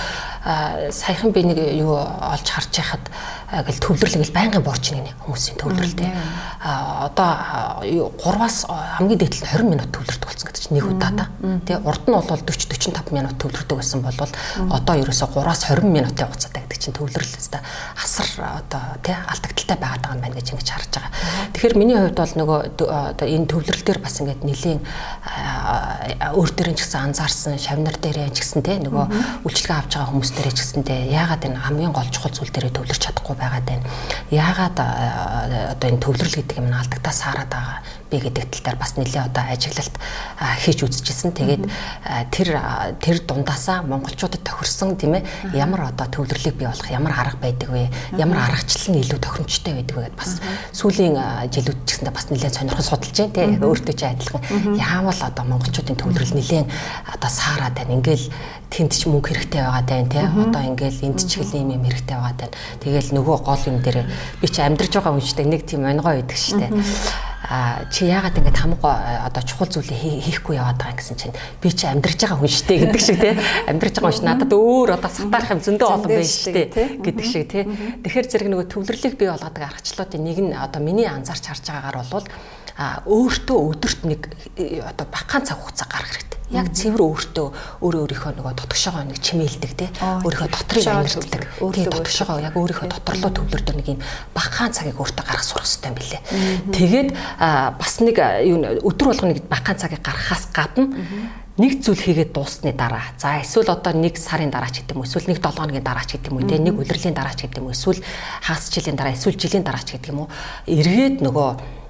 саяхан би нэг юу олж харж байхад гэл төвлөрлөг л байнгын борч нэг хүмүүсийн төвлөрлөлтэй. Одоо 3-аас хамгийн дээдл 20 минут төвлөрдөг болсон гэдэг чинь нэг удаа та. Тэгээ урд нь бол 40 45 минут төвлөрдөг байсан бол одоо ерөөсө 3-аас 20 минутын хугацаатай гэдэг чинь төвлөрлөл өстой асар одоо тий алдагдaltaй байгаад байгаа юм байна гэж ингэж харж байгаа. Тэгэхээр миний хувьд бол нөгөө одоо энэ төвлөрөл дээр бас ингээд нэлийн өөр дээр нь ч гэсэн анзаарсан, шавнар дээр нь ч гэсэн тий нөгөө үйлчлэгээ авч байгаа хүмүүс дээр ч гэсэндээ яагаад энэ хамгийн гол чухал зүйл дээр төвлөрч чадахгүй байгаад байна. Яагаад одоо энэ төвлөрөл гэдэг юм алдагтаа саарад байгаа бэ гэдэг тал дээр бас нэлээ одоо ажиглалт хийж үзчихсэн. Тэгээд тэр тэр дундаасаа монголчуудад тохирсон тийм ээ ямар одоо төвлөрлийг бий болох ямар арга байдаг вэ? Ямар аргачлал нь илүү тохиромжтой байдаг вэ? гэдээ бас сүүлийн жилүүд ч гэсэндээ бас нэлээд сонирхол судалж байна тийм ээ өөртөө ч адилхан. Яавал одоо монголчуудын төвлөрөл нэлээд одоо саарад байна. Ингээл тэнд ч мөнгө хэрэгтэй байгаа даа тий одоо ингээл энд ч хэл юм юм хэрэгтэй байгаа даа тэгэл нөгөө гол юм дээр би ч амьдарч байгаа хүн шүү дээ. Нэг тийм онгой байдаг шүү дээ. А чи яагаад ингэж хамгаа одоо чухал зүйлээ хийхгүй яваад байгаа гэсэн чинь би чи амьдрж байгаа хүн шүү дээ гэдэг шиг тий амьдрж байгаа хүн ш надад өөр одоо сатаарах юм зөндөө олон байна шүү дээ гэдэг шиг тий тэгэхээр зэрэг нөгөө төвлөрлийг бий болгодог аргачлалуудын нэг нь одоо миний анзаарч харж байгаагаар бол а өөртөө өдөрт нэг одоо бахан цаг хугацаа гаргах хэрэгтэй яг цэвэр өөртөө өөрөө өөрийнхөө нөгөө дотгошоогоо нэг чимээлдэг те. Өөрийнхөө дотрыг амьддаг тий дотгошоогоо яг өөрийнхөө доторлоо төвлөрдөг нэг юм багахан цагийг өөртөө гаргах сурах хэрэгтэй юм билэ тэгээд бас нэг юу өдөр болгоно нэг багахан цагийг гаргахаас гадна нэг зүйл хийгээд дуусны дараа. За эсвэл одоо нэг сарын дараа ч гэдэг юм эсвэл нэг 7 хоногийн дараа ч гэдэг юм уу те нэг удирлын дараа ч гэдэг юм эсвэл хагас жилийн дараа эсвэл жилийн дараа ч гэдэг юм уу эргээд нөгөө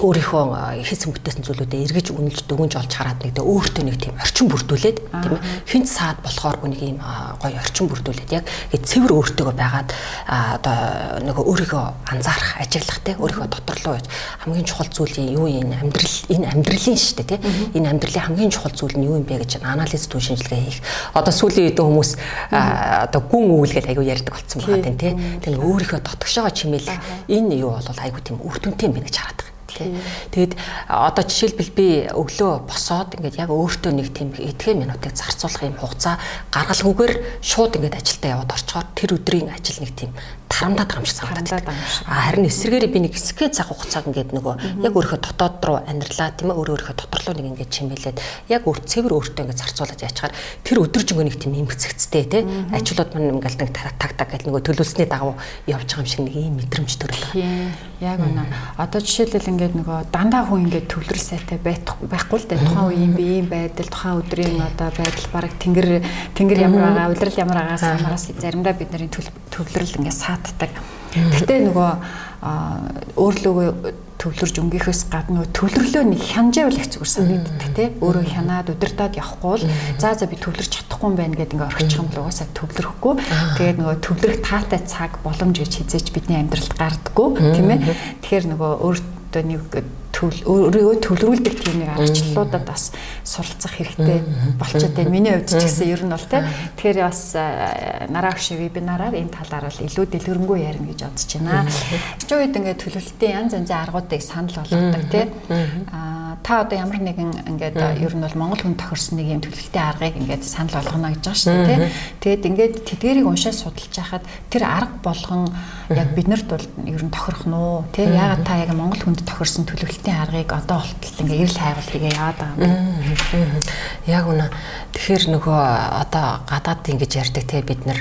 өөрийнхөө хийсэн бүтээсэн зүйлүүдээ эргэж үнэлж дүгнж олж хараад нэг дэ өөртөө нэг тийм орчин бүрдүүлээд тийм ээ хинт саад болохоор нэг ийм гоё орчин бүрдүүлээд яг цэвэр өөртөөгөө байгаад одоо нөгөө өөрийгөө анзаарах ажиглах те өөрийнхөө дотор руу байж хамгийн чухал зүйл юу юм? амьдрал энэ амьдралын шүү дээ те. Энэ амьдралын хамгийн чухал зүйл нь юу юм бэ гэж анализ түн шинжилгээ хийх. Одоо сүүлийн үед хүмүүс одоо гүн өвлгээл аягүй ярьдаг болсон байгаа тийм те. Тэг өөрийнхөө дотгошоо чимээл энэ юу бол аягүй тийм үр дүнтэй юм байна гэж хараад тий. Тэгэд одоо жишээлбэл би өглөө босоод ингээд яг өөртөө нэг тийм эдгээр минутыг зарцуулах юм хугацаа гаргалгүйгээр шууд ингээд ажилдаа яваад орчхоор тэр өдрийн ажил нэг тийм юм шиг санагдаад байна. Харин эсрэгээр би нэг хэсгээ цаг хугацааг ингээд нөгөө яг өөрийнхөө дотоод руу амьдралаа тийм ээ өөрөө өөрийнхөө дотор руу нэг ингээд чимээлээд яг өөр цэвэр өөртөө ингээд зарцуулаад яачаар тэр өдөржингөө нэг тийм эмгцэгцтэй тий ажлууд маань ингээд нэг таг таг гэл нөгөө төлөвлөсний дагуу явж байгаа юм шиг нэг ийм мэдрэмж төрөл. Яг үнэ. Одоо жишээлбэл ингээд нөгөө дандаа хүн ингээд төвлөрөл сайтай байхгүй л дээ. Тухайн үеийн би ийм байдал, тухайн өдрийн одоо байдал бараг тэнгэр тэнгэр ямар байгаа, улирал ямар байгаас хамаараас заримдаа бидний төвлөрөл ингээд сааддаг. Гэтэ нөгөө өөрлөгөө төвлөрж өнгөхөөс гадна төвлөрлөө нэг хянжаавал их зүгээр санагддаг тий. Өөрөө хянаад удирдаад явахгүй л за за би төвлөрч чадахгүй юм байна гэдэг ингээ орчих юм л угаасаа төвлөрөхгүй. Тэгээд нөгөө төвлөрөх таатай цаг боломж гэж хизээч бидний амьдралд гардггүй тийм ээ. Тэгэхээр нөгөө өөртөө нэг өөрийгөө төвлөрүүлдэг тийм нэг аргачлалуудад бас суралцах хэрэгтэй болчиход байна. Миний хувьд ч гэсэн ер нь бол тий. Тэгэхээр бас нараа хөшөө вебинараар энэ талаар л илүү дэлгэрэнгүй ярина гэж бодож байна. Чи үед ингээд төлөвлөлтийн янз янзын аргуудыг санал болгодог тий. Аа та одоо ямар нэгэн ингээд ер нь бол Монгол хүн тохирсон нэг юм төлөвлөлтийн аргыг ингээд санал болгоно гэж байгаа шүү дээ тий. Тэгээд ингээд тэдгэрийг уншаад судалж хахад тэр арга болгон яг биднэрт бол ер нь тохирох нь уу тий. Яагаад та яг Монгол хүнд тохирсон төлөвлөлтийн аргыг одоо болтол ингээд эрэл хайгуул хийгээ яваад байгаа юм. Яг үнэ. Тэгэхээр нөгөө одоо гадаад ингэж ярьдаг тий бид нар.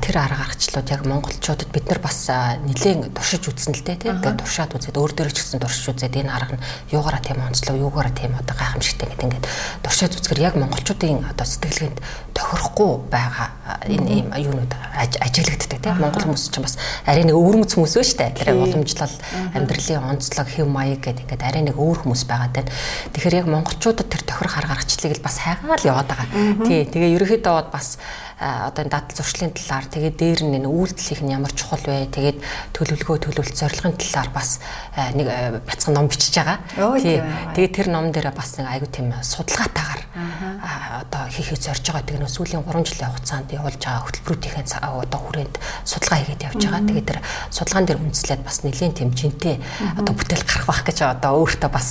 Тэр арга аргачлууд яг монголчуудад бид нар бас нэлээд туршиж үзсэн л дээ тий. Ингээд туршаад үзээд өөр дөр ч гэсэн туршиж үзээд энэ арга нь юугаараа тийм онцлог юугаараа тийм одоо гайхамшигтай гэдэг ингээд туршаад үзэхээр яг монголчуудын одоо сэтгэлгээнд тохирохгүй байгаа энэ юм юунууд ажиглагддаг тийм монгол хүмүүс ч бас арай нэг өвөрмөц хүмүүс ба штэ тэр уламжлал амьдралын онцлог хэв маяг гэдэг ингээд арай нэг өөр хүмүүс байгаа тань. Тэгэхээр яг монголчуудад тэр тохирох арга гаргачлалыг бас хайгаал яваад байгаа. Тий тэгээ ерөөхдөө бас одоо энэ дадал зуршлын талаар тэгээд дээр нь үйлдэл их нь ямар чухал вэ? Тэгээд төлөвлөгөө төлөвлөлт зорилгын талаар бас нэг бяцхан ном бичиж байгаа. Тий. Тэгээд тэр ном дээр бас нэг айгу тийм судалгаатаагаар одоо хийхийг зорж байгаа. Тэгээд нөө сүүлийн 3 жилийн хугацаанд явуулж байгаа хөтөлбөрүүдийн одоо хүрээнд судалгаа хийгээд явж байгаа. Тэгээд тэр судалгаан дээр үндэслээд бас нэлийн тийм жинтэй одоо бүтээл гарах байх гэж одоо өөртөө бас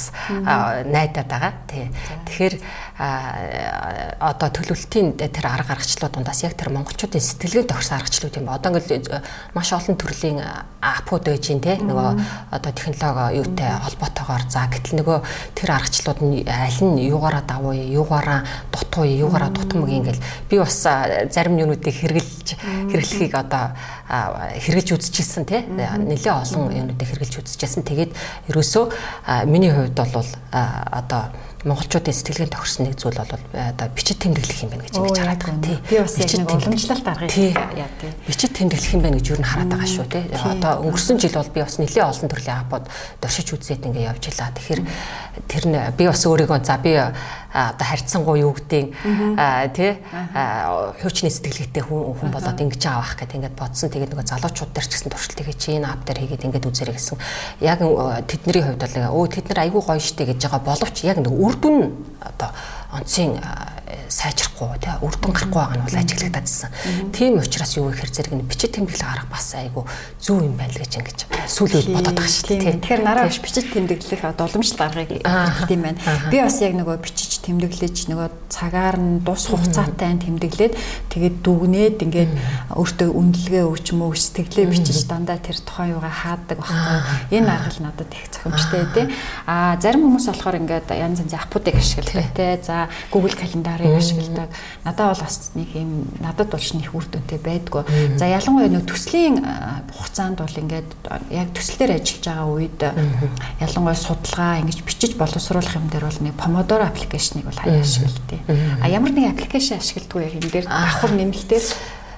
найдаад байгаа. Тий. Тэгэхээр одоо төлөвлөлтийн тэр арга гаргачлууд дундаас яг тэр монголчуудын сэтгэлгээ тохирсон аргачлууд юм ба. Одоо ингээл э, маш олон төрлийн апууд байж гин те нөгөө одоо технологи юутай холбоотойгоор за гэтэл нөгөө тэр аргачлууд нь аль нь юугаараа давуу юугаараа дутуу юугаараа дутмаг ингээл би бас зарим юмнуудыг хэрэгжилж хэрэглэхийг одоо хэрэгжилж үзчихсэн те нэлээ олон юмнуудыг хэрэгжилж үзчихсэн. Тэгээд ерөөсөө миний хувьд бол одоо монголчуудын сэтгэлгээнд тохирсон нэг зүйл бол э, одоо бичид тэмдэглэх юм байна гэж ингэж хараад байгаа тий. Би бас яг нэг уламжлалт аргыг яа тий. Бичид тэмдэглэх юм байна гэж юу н хараад байгаа шүү тий. Одоо өнгөрсөн жил бол би бас нэлээд олон төрлийн апод дуршиж үзээд ингэ явж илаа. Тэгэхээр тэр нь би бас өөрийгөө за би одоо харьцангуй юу гэдэг тий хуучны сэтгэлгээтэй хүн хүн болоод ингэж авах гэдэг ингээд бодсон. Тэгээд нөгөө залуучууд дээр ч гэсэн туршилт чи энэ ап дээр хийгээд ингээд үзэрэй гэсэн. Яг тэдний хувьд бол өө тэд нар айгүй гоё штэ гэж байгаа боловч яг нөгөө үр дүн одоо онцгийн сайжрахгүй тий үр дүн гарахгүй байгаа нь бол ажиглагдадсан. Тийм учраас юу гэхээр зэрэг нь бичиг тэмдэглэл арга бас айгу зөв юм байна л гэж ингэж сүүлийн бодоод байгаа шүү дээ. Тэгэхээр нараа биш бичиг тэмдэглэх одоо уламжлалт аргыг хэлт юм байна. Би бас яг нөгөө бичиж тэмдэглэж нөгөө цагаар нь дус хугацаатай тэмдэглээд тэгээд дүгнээд ингээд өөртөө үнэлгээ өгч мөө сэтгэлээ бичиж дандаа тэр тухайн юугаа хаадаг байхгүй. Энэ арга л надад их зохимжтой тий. А зарим хүмүүс болохоор ингээд янз янзын аппуудыг ашигладаг тий. За Google календарыг ашигладаг. Надад бол бас нэг юм надад бол их үр дүнтэй байдгүй. За ялангуяа нэг төслийн хугацаанд бол ингээд яг төслөөр ажиллаж байгаа үед ялангуяа судалгаа ингэж бичиж боловсруулах юм дээр бол нэг Pomodoro аппликейшнийг бол хаяа ашигладаг. А ямар нэг аппликейшн ашигладаг вэ энэ дээр давхар нэмэлтээр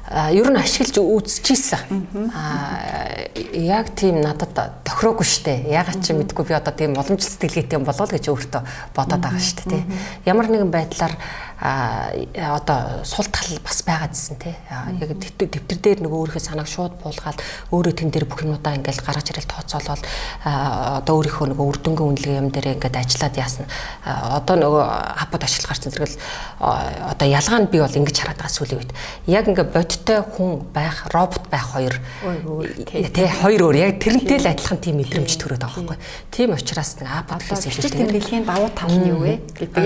ер нь ашиглаж үзчихсэн. Аа яг тийм надад тохироогүй штэ. Ягаад ч мэдгүй би одоо тийм уламжлалт сэтгэлгээтэй юм болов гэж өөртөө бодоод байгаа штэ тий. Ямар нэгэн байдлаар а одоо сул тал бас байгаа гэсэн тий. Яг дэвтэр дээр нөгөө өөрийнхөө санааг шууд буулгаад өөрөө тэн дээр бүх юмудаа ингээл гаргаж ирэл тооцоолол одоо өөрийнхөө нөгөө үр дүнгийн үнэлгээ юм дээр ингээд ажиллаад яасна. Одоо нөгөө хапад ашиглах гарсан зэрэгэл одоо ялгаа нь би бол ингэж хараад байгаа сүүлийн үед. Яг ингээд бодиттой хүн байх, робот байх хоёр тий хоёр өөр яг тэрнтэй л адилхан тийм мэдрэмж төрөөд байгаа байхгүй. Тийм учраас нэг апад гэсэн хэлтэй. Тэмдэглэхийн давуу тал нь юу вэ? гэдэг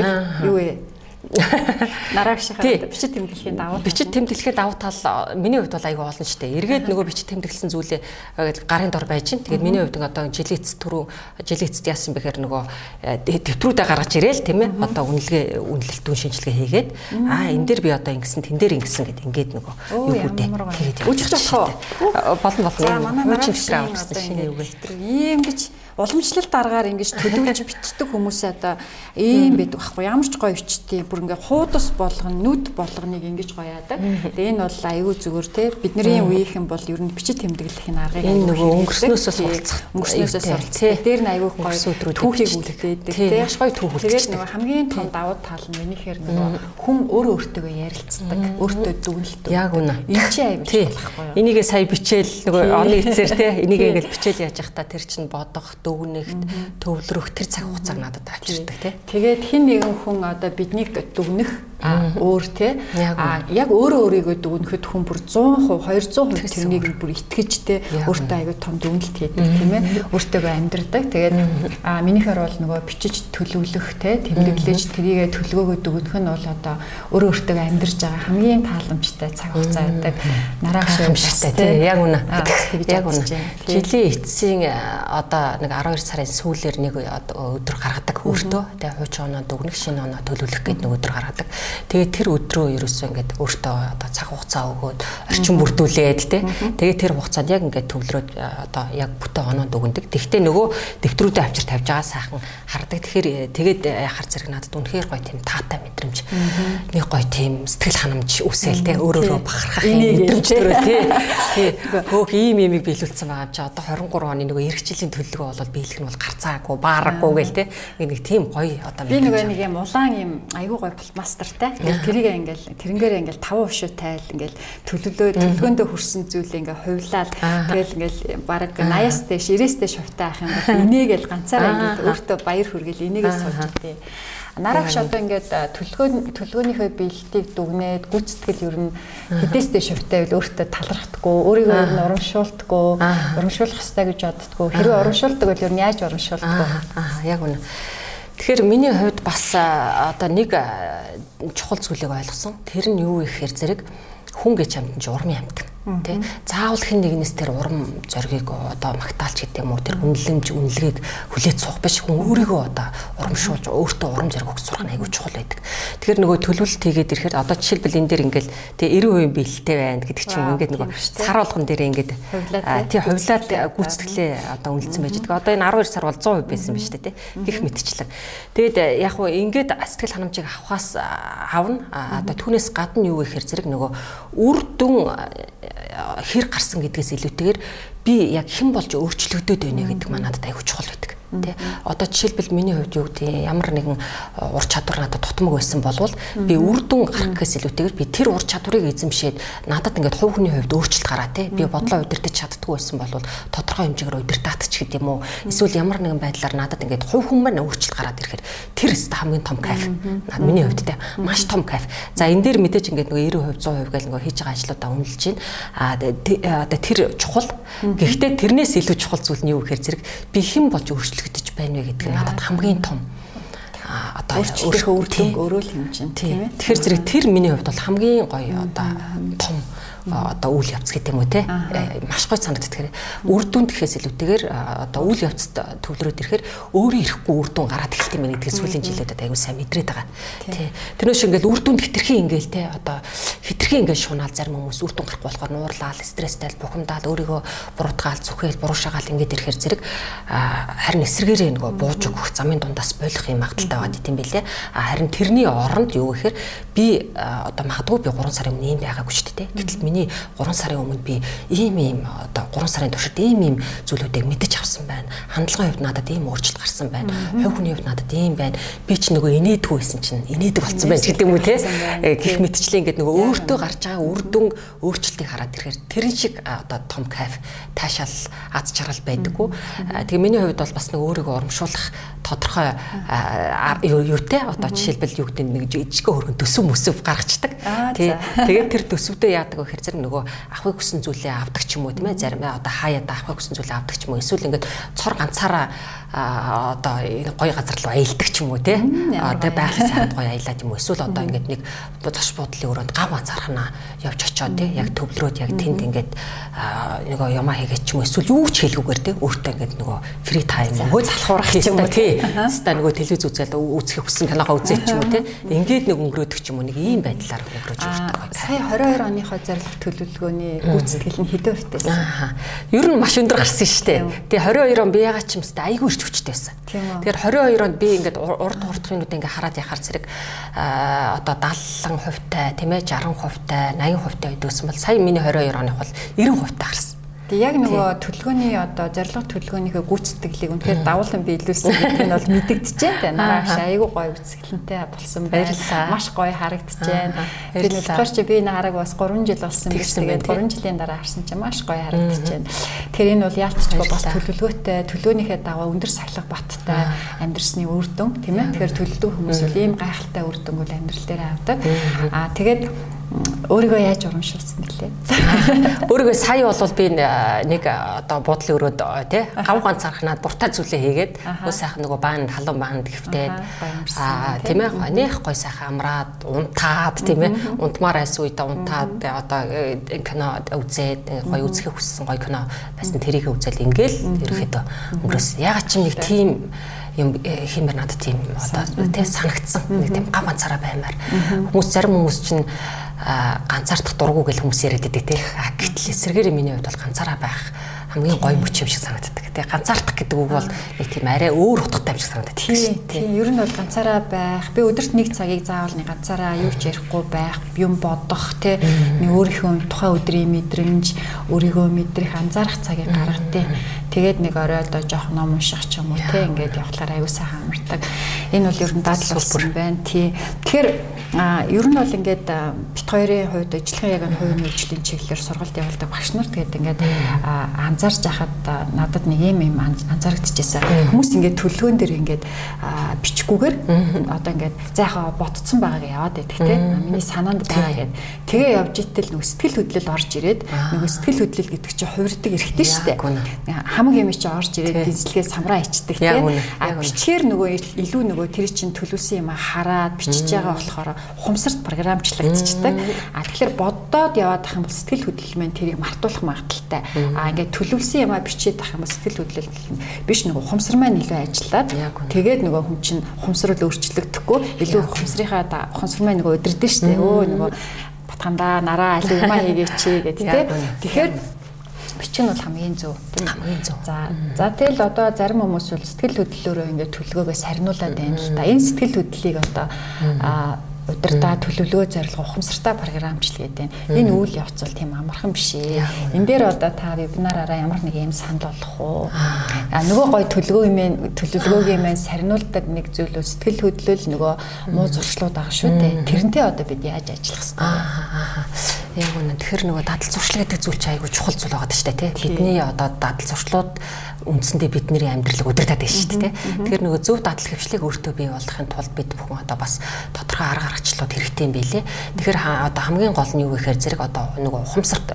юу вэ? Нараагшихаа бичит тэмдэглэхийн давуу бичит тэмдэглэхийн давуу тал миний хувьд бол айгүй олон шүү дээ. Эргээд нөгөө бичит тэмдэглэсэн зүйлээ гарын дор байж чинь. Тэгээд миний хувьд одоо жилээц түрүү жилээцд яасан бэхээр нөгөө дэвтрүүдээ гаргаж ирээл тийм ээ. Одоо үнэлгээ үнэлэлт дүн шинжилгээ хийгээд аа энэ дээр би одоо ингэсэн тэн дээр ингэсэн гэд ингээд нөгөө юу хүдээ хийгээд үжиж болох болно болно. Хуучин хэвчрээ авчихсан шинэ юу гэ. Ийм гэж уламжлалт дараагаар ингэж төлөвлөж бичдэг хүмүүсээ одоо ийм байдаг байхгүй. Ямар ч гоё бичтий бүр ингээ хуудас болгоно нүд болгоныг ингэж гоё яадаг. Тэгээ энэ бол аюу зүгээр те. Бидний үеийнхэн бол ер нь бичиж тэмдэглэх энэ аргыг нөгөө өнгөрснөөсөө суралцах. Өнгөрснөөсөө суралцах. Дээр нь аюу гоё түүхийг үлдээдэг. Те маш гоё түүх үлдээдэг. Тэгээд нөгөө хамгийн том давуу тал нь минийхээр нөгөө хүн өөрөө өөртөө ярилцдаг өөртөө дүгнэлт. Яг үнэ. Энэ чи аюу болохгүй юу? Энийгээ сая бичээл нөгөө оны эцээр те энийг ингээл бичээл яаж явах та тэр чин бодох дүгнэхт төвлөрөх тэр цаг хугацааг надад авчирдаг тий. Тэгээд хин нэгэн хүн одоо биднийг дүгнэх өөр те. А яг өөрөө өөрийгөө дүгнэхэд хүн бүр 100% 200% тэрнийг бүр итгэж те. Өөртөө аягүй том дүгнэлт хийдэг тийм ээ. Өөртөө амьдрдаг тэгээд а минийхэр бол нөгөө бичиж төлөвлөх те тэмдэглэж тэрийгэ төлгөөгөө дүгнэх нь бол одоо өөрөө өөртөө амьдарч байгаа хамгийн тааламжтай цаг хугацаа байдаг. Нараа шимшигтэй тий яг үнэ. Яг үнэ. жилийн эцсийн одоо нэг 12 сарын сүүлээр нэг өдөр гаргадаг өөртөө. Тий хууч оноо дүгнэх шинэ оноо төлөвлөх гэдэг нэг өдөр гаргадаг. Тэгээд тэр өдрөө ерөөсөө ингээд өөртөө одоо цаг хугацаа өгөөд орчин бүрдүүлээд тий тэгээд тэр хугацаанд яг ингээд төвлөрөөд одоо яг бүтэн оноо дүгндэг тэгтээ нөгөө дэвтрүүдэд авчир тавьж байгаа сайхан хардаг. Тэгэхээр тэгээд яхаар зэрэг надад үнэхээр гоё тийм таатай мэдрэмж нэг гоё тийм сэтгэл ханамж үсэл тий. өөрөөрөө бахархах мэдрэмж төрөө тий. Хөөх ийм юмыг биелүүлсэн байгаа юм чи. Одоо 23 оны нөгөө эрхчлэлийн төлөлгөө болоод биелэх нь бол гарцаагүй баарахгүй гээл тий. Нэг тийм гоё одоо би нөгөө нэг юм улаан юм айгүй гоё мастертай. Ингээл тэрийг ингээл тэрнгээр ингээл 5 өвшөө тайл ингээл төлөвлөө төлөвлөгөөндөө хүрсэн зүйлээ ингээл хувлаад тэгэл ингээл баг 80-аас дээш 90-ээс дээш хувтай ах юм бол инээгээл ганцаараа ингээл өөртөө баяр хүргээл инээгээл сууж тий. Нарагш одоо ингээд төлгөө төлгөөнийхөө биелэлтийг дүгнээд гүйцэтгэл ер нь хэдээстэй шивтэй байл өөртөө талархдаггүй, өөрийгөө ер нь урамшуулдаггүй, урамшуулах хэрэгтэй гэж боддоггүй. Хэрвээ урамшуулдаг бол ер нь яаж урамшуулдаггүй? Аа яг үнэ. Тэгэхээр миний хувьд бас одоо нэг чухал зүйлийг ойлгосон. Тэр нь юу ихээр зэрэг хүн гэж амьд нь урмын амьд тий заавал хэн нэгнээс тэр урам зоргийг одоо магтаалч гэдэг юм уу? Тэр үнэлэмж үнэлгээг хүлээж суух биш. Хүн өөрийгөө одоо урамшуулж өөртөө урам зориг өгч сурах нь айгүй чухал байдаг. Тэгэхээр нөгөө төлөвлөлт хийгээд ирэхээр одоо жишээлбэл энэ дээр ингээл тий 90% биелэлтэй байна гэдэг ч юм уу ингээд нөгөө сар болгон дээр ингээд тий? хувлаад гүйцэтгэлээ одоо үнэлсэн байж байгаа. Одоо энэ 12 сар бол 100% байсан ба шүү дээ тий? Гих мэтчлэг. Тэгэд яг хуу ингээд сэтгэл ханамжийг авахаас авна. Одоо түүнээс гадна юу гэхээр зэрэг нөгөө үр дүн хэр гарсан гэдгээс илүүтэйгээр би яг хэн болж өөрчлөгдөд байна гэдэг маань надад аягүй чухал байдаг. Тэ одоо жишээлбэл миний хувьд юу гэдэг ямар нэгэн э, ур чадвар надад тутмаг байсан болвол би үр дүн гарах гэхээс илүүтэйгээр би тэр ур чадварыг эзэмшээд надад ингээд хувь хүний хувьд өөрчлөлт гараа тэ. Би бодлоо удирдах чаддгүй байсан болвол тодорхой хэмжээгээр удирдаатч гэдэг юм уу? Эсвэл ямар нэгэн байдлаар надад ингээд хувь хүн маань өөрчлөлт гараад ирэхээр тэр өст хамгийн том кайф. Миний хувьд тэ. Маш том кайф. За энэ дээр мэдээж ингээд нөгөө 90% 100% гэл нөгөө хийж байгаа ажлуудаа үнэлж байна. А одоо тэр чухал. Гэхдээ тэрнээс илүү чухал зүйл нь юу гэхээр зэрэг би хэн болж өөрчлөлт өөрчлөгдөж байна вэ гэдэг нь надад хамгийн том одоо үр дүнг өөрөө л хэмжин тийм. ээ. Тэгэхээр зэрэг тэр миний хувьд бол хамгийн гоё одоо том одоо үйл явц гэдэг юм уу те э, маш гоё санагддаг. Тэгэхээр үр дүн гэхээс илүүтэйгээр одоо үйл явцад төвлөрөөд ирэхээр өөрөө ирэхгүй үр дүн гараад эхэлт юм гэдгийг сүүлийн жилүүдэд аягүй сайн мэдрээд байгаа. Тий. Тэрнөөш ингээл үр дүнд хитрхи ингээл те одоо хитрхи ингээл шунаал зарим хүмүүс үр дүн гарахгүй болохоор нуурлал, стресстэй, бухимдаад өөрийгөө буруутгаал, зүхээл, буруушаагаал ингээд ирэхээр зэрэг харин эсэргээрээ нөгөө бууж өгөх замын дундаас болох юм магадaltaй байгаад идэм билээ. Харин тэрний оронд юу гэхээр би одоо магадгүй би 3 сарын өмнө юм байгаагүй ч гэдэг. Гэтэл миний 3 сарын өмнө би ийм ийм одоо 3 сарын туршид ийм ийм зүйлүүдийг мэдэж авсан байна. Хандлагын хувьд надад ийм өөрчлөлт гарсан байна. Хувь хүний хувьд надад ийм байна. Би ч нөгөө инээдгүй байсан чинь инээдэг болсон байна гэдэг юм уу те. Гэх мэтчлээ ингээд нөгөө өөртөө гарч байгаа үр дүн өөрчлөлтийг хараад ирэхээр тэрэн шиг одоо том кайф таашаал аз жаргал байдаггүй. Тэгээ миний хувьд бол бас нэг өөрийгөө урамшуулах тодорхой юутэй одоо жишээлбэл юу гэдэг нэг жижигхэн хөргөн төсөв мөсөв гаргацдаг. Тий. Тэгээд тэр төсөвдөө яадаг вэ зэрэг нөгөө авахыг хүсэн зүйлээ авдаг ч юм уу тийм ээ зарим одоо хаяад авахыг хүсэн зүйлээ авдаг ч юм уу эсвэл ингээд цор ганцаараа одоо гоё газар руу аялдаг ч юм уу тий. Одоо байгалийн сайханд гоё аялаад юм уу эсвэл одоо ингээд нэг зоч буудлын өрөөнд гав ганцаархнаа явж очоод тий яг төвлөрөөд яг тэнд ингээд нөгөө ямаа хийгээд ч юм уу эсвэл юу ч хийлгүүгээр тий өөртөө ингээд нөгөө фри тайм өгөө залхуурах юм уу тий. Хаста нөгөө телевиз үзэл үзэх хүссэн киногоо үзээч ч юм уу тий. Ингээд нэг өнгөрөөдөг ч юм уу нэг ийм байдлаар өнгөрөөж өөртөө. Сая 22 оныхоо зарлах төлөвлөгөөний гүйцэтгэл нь хэдэн хүртэйсэн? Аа. Ер нь маш өндөр гарсан шүү дээ. Тэгээ 22 он би ягаад ч юм сте айгүй ирч хүчтэй байсан. Тэгэхээр 22 онд би ингээд урд хурдхынууд ингээд хараад яхаар зэрэг одоо 70 хувьтай тийм ээ 60 хувьтай 80 хувьтай байдгүйсэн бол сая миний 22 оных бол 90 хувьтай гарсан. Тэг яг нөгөө төлөвлөгөөний одоо зорилго төлөвлөгөөнийхөө гүйцэтгэлийг үнэхээр давуулан биелүүлсэн гэдэг нь бол мэдэгдэжээ тэ. Нараа агш айгүй гоё үсгэлэнтэй болсон байна. Маш гоё харагдчихээн. Тэр болохоор чи би энэ хараг бас 3 жил болсон биш тэгээд 3 жилийн дараа харсан чинь маш гоё харагдчихээн. Тэгэхээр энэ бол яалтчгүй бас төлөвлөгөөтэй, төлөвлөгөөнийхөө даваа өндөр сахилга баттай амьдрсны үр дүн тийм ээ. Тэгэхээр төлөвлөдөг хүмүүс бол ийм гайхалтай үр дүн бол амьдрал дээр авдаг. Аа тэгээд өөрийгөө яаж урамшуулсан бэлээ. Өөрийгөө сая бол би нэг одоо буудлын өрөөнд тий гав ганцаархнаад буртаа зүйлээ хийгээд хөө сайхан нөгөө баанд халуун баанд гэвтээд аа тийм ээ нэх гой сайхан амраад унтаад тийм ээ унтмаар айсан үедээ унтаад одоо э, кино үзээд гой үзэхийг хүссэн гой кино байсан тэрийг үзэл ингээл ерөөхдөө өнгөрөөс. Ягаад ч нэг тийм юм э, хиймэр надад тийм одоо тий санагдсан. Нэг тийм гав ганцаараа баймаар. Хүмүүс зарим хүмүүс чинь ганцаардах дургу гэл хүмүүс яриад байдаг тий. А гэтэл эсэргээр миний хувьд бол ганцаараа байх хамгийн гоё мөч юм шиг санагддаг. Тий ганцаардах гэдэг үг бол нэг тийм арай өөр утгатай юм шиг санагдаад тийм тий. Ер нь бол ганцаараа байх. Би өдөрт нэг цагийг заавал нэг ганцаараа юу ч ярихгүй байх, юм бодох тий. Нэг өөрийнхөө тухайн өдрийн мэдрэмж, өөрийгөө мэдрэх анзаарах цагийг гаргадیں۔ Тэгээд нэг оройдоо жоох ном унших ч юм уу тий ингээд явхлаар аюу сайхан амардаг. Энэ бол ер нь дадал болсон байна тий. Тэгэхээр ер нь бол ингээд бит хоёрын хувьд ажлын яг нь хувийн хөгжлийн чиглэлээр сургалт явуулдаг багш нар тэгээд ингээд анзаарч яхад надад нэг юм юм анзаарэгдэжсэн. Хүмүүс ингээд төлөвлөгөөн дээр ингээд бичгүүгээр одоо ингээд за яхаа ботцсон байгааг яваад байдаг тий. Миний санаанд байгаа гэд. Тэгээ явж итэл нөгөө сэтгэл хөдлөл орж ирээд нөгөө сэтгэл хөдлөл гэдэг чинь хувирдаг эрхтэй шүү дээ хамаг юм чи орж ирээд дэнслэгээ самраа ичдэг тийм. а бичгээр нөгөө илүү нөгөө тэр чин төлөвсөн юм хараад бичиж байгаа болохоор ухамсарт програмчлагдчихдаг. А тэгэхээр боддоод яваад ах юм бол сэтгэл хөдлөл маань тэрийг мартуулах магадaltaй а ингээд төлөвлөсөн юм а бичээд ах юм бол сэтгэл хөдлөл биш нөгөө ухамсар маань илүү ажиллаад тэгээд нөгөө хүн чин ухамсар л өөрчлөгдөхгүй илүү ухамсарынхаа ухамсар маань нөгөө өдөрдөн штэ. Өө нөгөө батхандаа нараа аль юмаа хийгээч гэдэг тийм тэгэхээр бичин бол хамгийн зөв хамгийн зөв. За за тэгэл одоо зарим хүмүүс бол сэтгэл хөдлөлөөрөө ингээд төлөвлөгөөгөө сарниулаад байна л да. Энэ сэтгэл хөдлөлийг одоо удирдаа төлөвлөгөө зорилго ухамсартай програмчлал гэдэг энэ үйл явц бол тийм амархан биш ээ. Энэ дээр одоо та вебинараараа ямар нэг юм санал болох уу? А нөгөө гой төлөвлөгөө юм төлөвлөгөөгийн маань сарниулдаг нэг зүйл бол сэтгэл хөдлөл нөгөө муу зуршлууд байгаа шүү дээ. Тэрнтэй одоо бид яаж ажиллах хэвээр Яг үнэ. Тэгэхээр нөгөө дадал зуршил гэдэг зүйл чинь айгүй чухал зүйл байгаа шүү дээ, тий. Бидний одоо дадал зуршлууд үндсэндээ бидний амьдралыг удирдах байна шүү дээ. Тэгэхээр нөгөө зөв дадал хөвчлийг өөртөө бий болгохын тулд бид бүхэн одоо бас тодорхой арга гаргачлууд хэрэгтэй юм билэ. Тэгэхээр одоо хамгийн гол нь юу гэхээр зэрэг одоо нөгөө ухамсарт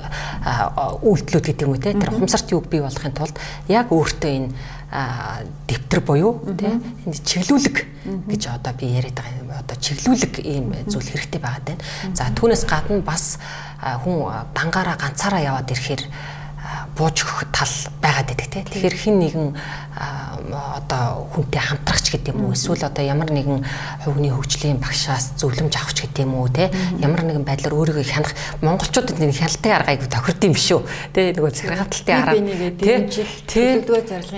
үйлдэлүүд гэдэг юм уу те тэр ухамсарт юу бий болгохын тулд яг өөртөө энэ дэвтэр буюу тийм энэ чиглүүлэг гэж одоо би яриад байгаа юм. Одоо чиглүүлэг ийм зүйл хэрэгтэй байгаад байна. За түүнээс гадна бас хүн дангаараа ганцаараа яваад ирэхээр бууж өгөх тал байгаад байдаг тийм. Тэгэхээр хин нэгэн одоо хүнтэй хамтрахч гэдэг юм уу? Эсвэл одоо ямар нэгэн хувийн хөгжлийн багшаас зөвлөмж авахч гэдэг юм уу те? Ямар нэгэн байдлаар өөрийгөө хянах? Монголчуудад нэг хяналтын арга айгу тохирд юм биш үү те нөгөө захиргаалтын арга. те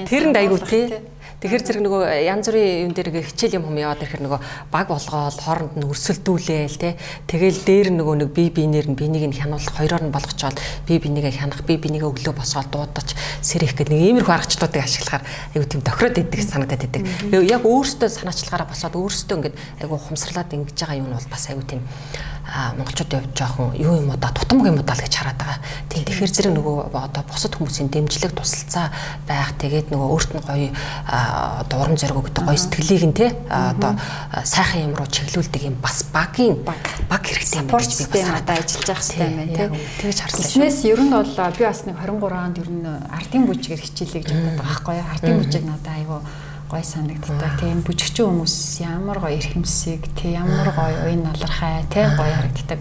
тэрэнд айгу те Тэгэхээр зэрэг нөгөө янз бүрийн юм дээр хичээл юм хүм яваад ирэхээр нөгөө баг болгоол хооронд нь өрсөлдүүлээл те тэгэл дээр нөгөө нэг бие биенээр нь биенийг нь хянуулах хоёроор нь болгочоод бие бинийгээ хянах бие бинийгээ өглөө босоод дуудаж сэрэх гэдэг нэг иймэрхүү аргачлалуудыг ашиглахаар айгу тийм тохироод идэг санагдаад идэг. Яг өөрөөсөө санаачлагаараа босоод өөрөөсөө ингээд айгу ухамсарлаад ингэж байгаа юм нь бол бас айгу тийм монголчуудын хувьд жоохон юу юм уу да тутамг юм уу да л гэж хараад байгаа. Тийм тэгэхээр зэрэг нөгөө одоо бусад хүмүүсийн дэмжлэг тусалцаа байх тэгээд нөгөө өөрт нь гоё одоо урам зориг өгдөг гоё сэтгэлийг нь те одоо сайхан юм руу чиглүүлдэг юм бас багийн баг хэрэгтэй юм гэж би бас надад ажиллаж явах хэрэгтэй юм байна те. Тэгэж харсан. Тэснээс ер нь бол би бас нэг 23 онд ер нь ардын бүжгээр хичээлээ гэж боддог байхгүй юу? Ардын бүжиг надад айгүй гой санагддаг. Тийм бүжигчин хүмүүс ямар гоё эрхэмсэг, тийм ямар гоё уян налархай, тийм гоё харагддаг.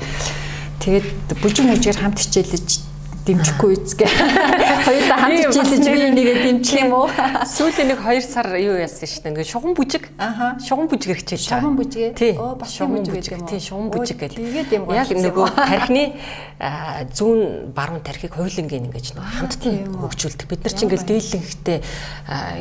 Тэгээд бүжиг мүжгээр хамт хичээлж дэмжихгүй үзгээ. Хоёулаа хамт хичээлж би нэгээ дэмжих юм уу? Сүүлийн нэг 2 сар юу яасан шүү дээ. Ингээ шугам бүжиг. Аха. Шугам бүжиг хэрэгжиж байгаа. Шугам бүжгээ? Тий. Оо, бас шугам тийм бүжиг бүжиг. гэдэг юм уу? Тий, шугам Өө, бүжиг гэдэг. тэгээд юм Яг гоё нөгөө юм уу? тархины зүүн баруун тархийг хойлонгийн ингэж нөгөө хамтд нь тийм үү. хөгжүүлдэг. Бид нар ч ингээл дийлэнхтэй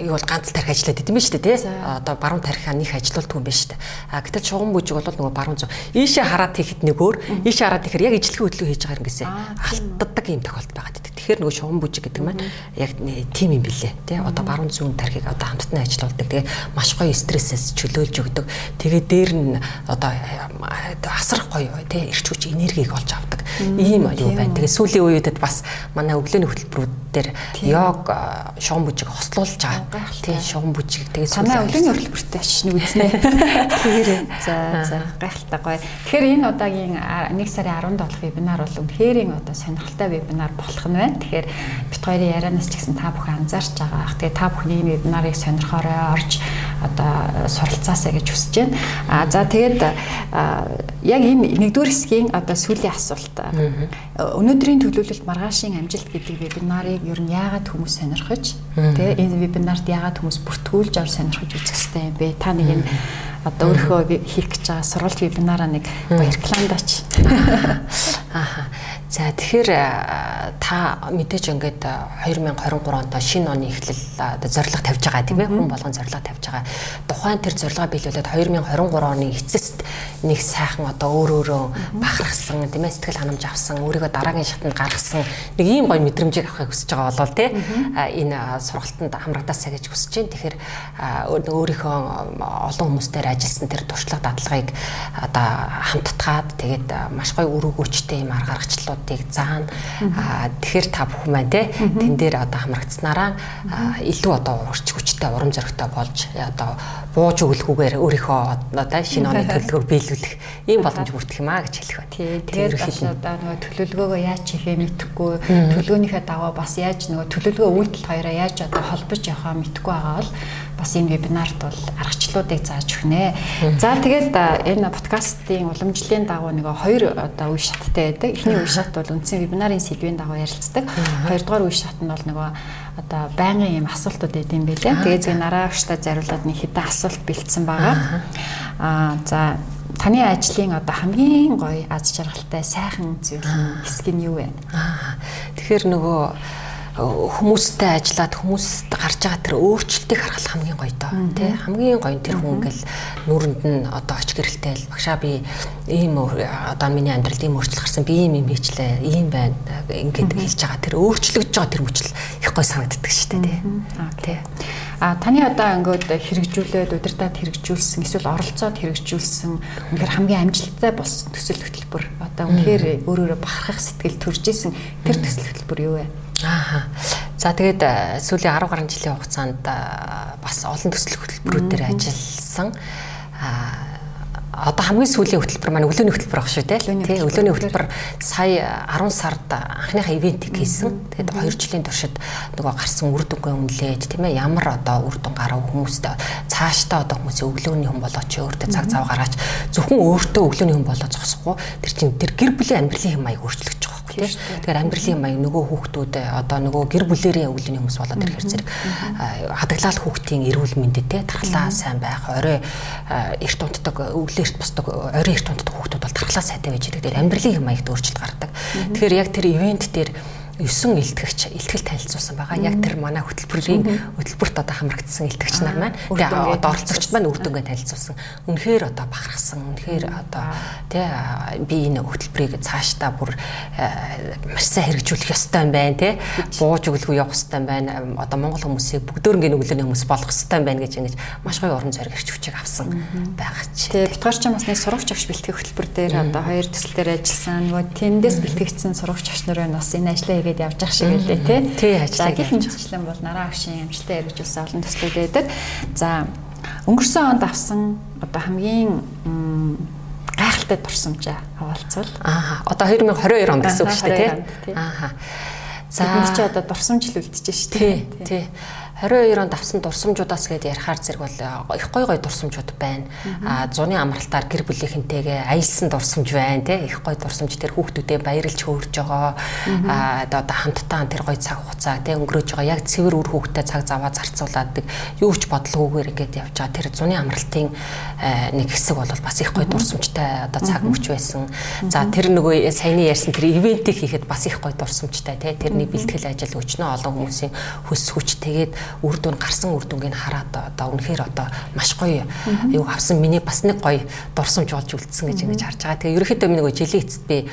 юу бол ганц тархи ажиллаад идэм биш үү те. Одоо баруун тархиа них ажилуулдаг юм биш үү. А гэтэл шугам бүжиг бол нөгөө баруун зүүн. Ийшээ хараад хийхэд нэг өөр, ийшээ хараад ихээр яг ижлэхэн хөдөлгөөн хийж байгаа юм гэсэн алддаг юм тохиолдол байгаа гэдэг. Тэгэхээр нөгөө шугам бүжиг гэдэг маань яг тийм юм билээ. Тэ одоо баруун зүүн тархийг одоо хамтд нь ажилуулдаг. Тэгээ маш гоё стрессээс чөлөөлж өгдөг. Тэгээ дээр нь одоо асрах гоё тэ эрч хүч энергийг олж авдаг. Ийм юу байна. Тэгээ сүүлийн үеүүдэд бас манай өглөөний хөтөлбөрүүд дээр йог шугам бүжиг хослуулж байгаа. Тэ шугам бүжиг тэгээ Танай сүүлийн өглөөний хөтөлбөртөө очиж үзнэ. Тэгэхээр за за гайхалтай гоё. Тэгэхээр энэ удаагийн а- 1 сарын 17 вебинар бол үнэхээр одоо сонирхолтой вебинар болох нь байна. Тэгэхээр бит хоёрын ярианаас ч гэсэн та бүхэн анзаарч байгаа. Тэгээ та бүхний энэ вебинарыг сонирхоорой орж одоо суралцаасаа гэж хүсэж байна. А за тэгээд яг энэ нэгдүгээр хэсгийн одоо сүүлийн асуулт. Өнөөдрийн төлөвлөлт маргаашийн амжилт гэдэг вебинарыг ер нь яагаад хүмүүс сонирхож тэгээ энэ вебинарт яагаад хүмүүс бүртгүүлж авч сонирхож үзэх хэрэгтэй юм бэ? Та нэг энэ одоо өөрийнхөө хийх гэж байгаа сургалт вебинараа нэг гоё рекламдаач. Ааха. За тэгэхээр а, та мэдээж ингээд а, 2023 онд шинэ оны эхлэл одоо зорилго тавьж байгаа тийм ээ хүн болгон зорилго тавьж байгаа. Тухайн тэр зорилгоо биелүүлээд 2023 оны эцэст нэг сайхан одоо өөр өөрөө бахархсан тийм ээ сэтгэл ханамж авсан өөрийгөө дараагийн шатанд гаргасан нэг ийм гоё мэдрэмжийг авахыг хүсэж байгаа болол тий а, энэ сургалтанд хамрагдаасаа гэж хүсэж байна. Тэгэхээр өөрийнхөө олон хүмүүстээр ажилласан тэр туршлага дадлагыг одоо хамтдгаад тэгээд маш гоё үр өгөөчтэй юм арга гаргачлуудыг заана. Аа, Тэгэхээр та бүхэн маань те тэн дээр одоо хамрагдсанараа илүү одоо урч хүчтэй урам зоригтой болж э, одоо бууж өглөхүүгээр өөрийнхөө одоо шинэ оны төлөвлөгөөг биелүүлэх. Ийм боломж бүрдэх юм а гэж хэлэх байна. Тэгээд бас одоо нөгөө төлөвлөгөөгөө яаж хийхээ мэдэхгүй, төлөвлөгөөнийхөө дагуу бас яаж нөгөө төлөвлөгөө үйлдэл хоёроо яаж одоо холбож явахаа мэдэхгүй байгаа бол бас энэ вебинарт бол аргачлалуудыг зааж өгнэ. За тэгээд энэ подкастын уламжлалын дагуу нөгөө хоёр одоо үе шаттай байдаг. Эхний үе шат бол үндсэн вебинарын сэдвийн дагуу ярилцдаг. Хоёрдугаар үе шат нь бол нөгөө одоо байнгын юм асуултууд өгд юм билээ. Тэгээд зөв нараагчтай зариулаад нэг хэдэн асуулт бэлдсэн байгаа. Аа за таны ажлын одоо хамгийн гоё аз жаргалтай сайхан зүйл хэсэг нь юу вэ? Тэгэхээр нөгөө хүмүүстэй ажиллаад хүмүүст гарч байгаа тэр өөрчлөлтийг харах хамгийн гоё доо тий. Хамгийн гоё тэр хүн ингээл нүрэнд нь одоо оч гэрэлтэй л багшаа би ийм одоо миний амьдралд ийм өөрчлөлт гарсан би ийм юм хийчлээ ийм байна ингээд хэлж байгаа. Тэр өөрчлөгдөж байгаа тэр мөчл их гоё санагддаг шүү дээ тий. Тий. А таны одоо ингээд хэрэгжүүлээд удирдаад хэрэгжүүлсэн эсвэл оролцоод хэрэгжүүлсэн үнэхээр хамгийн амжилттай болсон төсөл хөтөлбөр одоо үнэхээр өөрөөрөө бахархах сэтгэл төрж исэн тэр төсөл хөтөлбөр юу вэ? Аа. За тэгээд э, сүүлийн 10 гаруй жилийн хугацаанд э, бас олон төсөл хөтөлбөрүүдээр ажилласан. Аа одоо хамгийн сүүлийн хөтөлбөр маань өглөөний хөтөлбөр баг шүү дээ. Тий, өглөөний хөтөлбөр сая 10 сард анхныхаа ивентийг хийсэн. Тэгээд 2 жилийн туршид нөгөө гарсан үр дүнгээ үнэлээд тийм ээ ямар одоо үр дүн гарав хүмүүст цаашдаа одоо хүмүүсийн өглөөний хүн болооч өөртөө цаг зав гаргаач зөвхөн өөртөө өглөөний хүн болоо зогсохгүй тэр чинь тэр гэр бүлийн амьдралын хэм маяг байхгүй тийм. Тэгэхээр амьдралын маяг нөгөө хүүхдүүд одоо нөгөө гэр бүлэрийн өвлөний хүмүүс болоод ирэхээр зэрэг хадгалал хүүхдийн эрүүл мэндэд те тархлаа сайн байх орой эрт унтдаг өглөө эрт босдог орой эрт унтдаг хүүхдүүд бол тархлаа сайтай байж байгаа. Тэгэхээр амьдралын хэм маягт өөрчлөлт гардаг. Тэгэхээр яг тэр ивент дээр 9 илтгэгч илтгэл танилцуулсан байгаа. Яг тэр манай хөтөлбөрийн хөтөлбөрт одоо хамрагдсан илтгэгч нар маань тэгээ одоо оролцогчд маань үр дүнгээ танилцуулсан. Үнэхээр одоо бахархсан. Үнэхээр одоо тий би энэ хөтөлбөрийг цаашдаа бүр э, маш сайн хэрэгжүүлэх ёстой юм байна тий. Бууж өглөө явах ёстой юм байна. Одоо монгол хүмүүсийг бүгдөрнгийн өглөөний хүмүүс болох ёстой юм байна гэж ингэж маш гоё уран зориг ирч хүчийг авсан байгаа чи. Тэгээ битгаар ч бас нэг сурагч агш бэлтгэх хөтөлбөр дээр одоо хоёр төсөл дээр ажилласан. Нөгөө тэндээс бэлтгэгдсэн сурагч агш нар байна. Бас энэ ажлаа хийгээд явж ах шиг байлээ тий. Тий, ажлаа За гэх мэтчлэн бол нараа агшийн амжилттай хэрэгжүүлсэн олон төслүүд байдаг. За өнгөрсөн онд авсан одоо хамгийн гайхалтай дурсамжаа хаваалцвал Аа одоо 2022 он гэсэн үг шүү дээ 22 онд, тий. тий. Аа. За бид чи одоо дурсамж л үлдчихэж шүү Тий, дээ. тий. 22 онд авсан дурсамжуудаас гээд ярихаар зэрэг бол их гой гой дурсамжууд байна. А зуны амралтаар гэр бүлийнхэнтэйгээ аялсан дурсамж байна те их гой дурсамж тэр хүүхдүүдэд баярлж хөөрж байгаа. А одоо хамтдаа тэр гой цаг хугацаа те өнгөрөөж байгаа. Яг цэвэр үр хүүхдэд цаг заваа зарцуулаад юу ч бодлогоогүйгээр ингээд явж байгаа. Тэр зуны амралтын нэг хэсэг бол бас их гой дурсамжтай одоо цаг мөч байсан. За тэр нөгөө саяны ярьсан тэр ивентийг хийхэд бас их гой дурсамжтай те тэрний бэлтгэл ажил өчнөө олон хүмүүсийн хөс хүч тэгээд үр дүн гарсан үр дүнгийг хараад одоо үнэхээр одоо маш гоё юу авсан миний бас нэг гоё дурсамж болж үлдсэн гэж ингэж харж байгаа. Тэгээ ерөөхдөө миний нөгөө жилийн эцэст би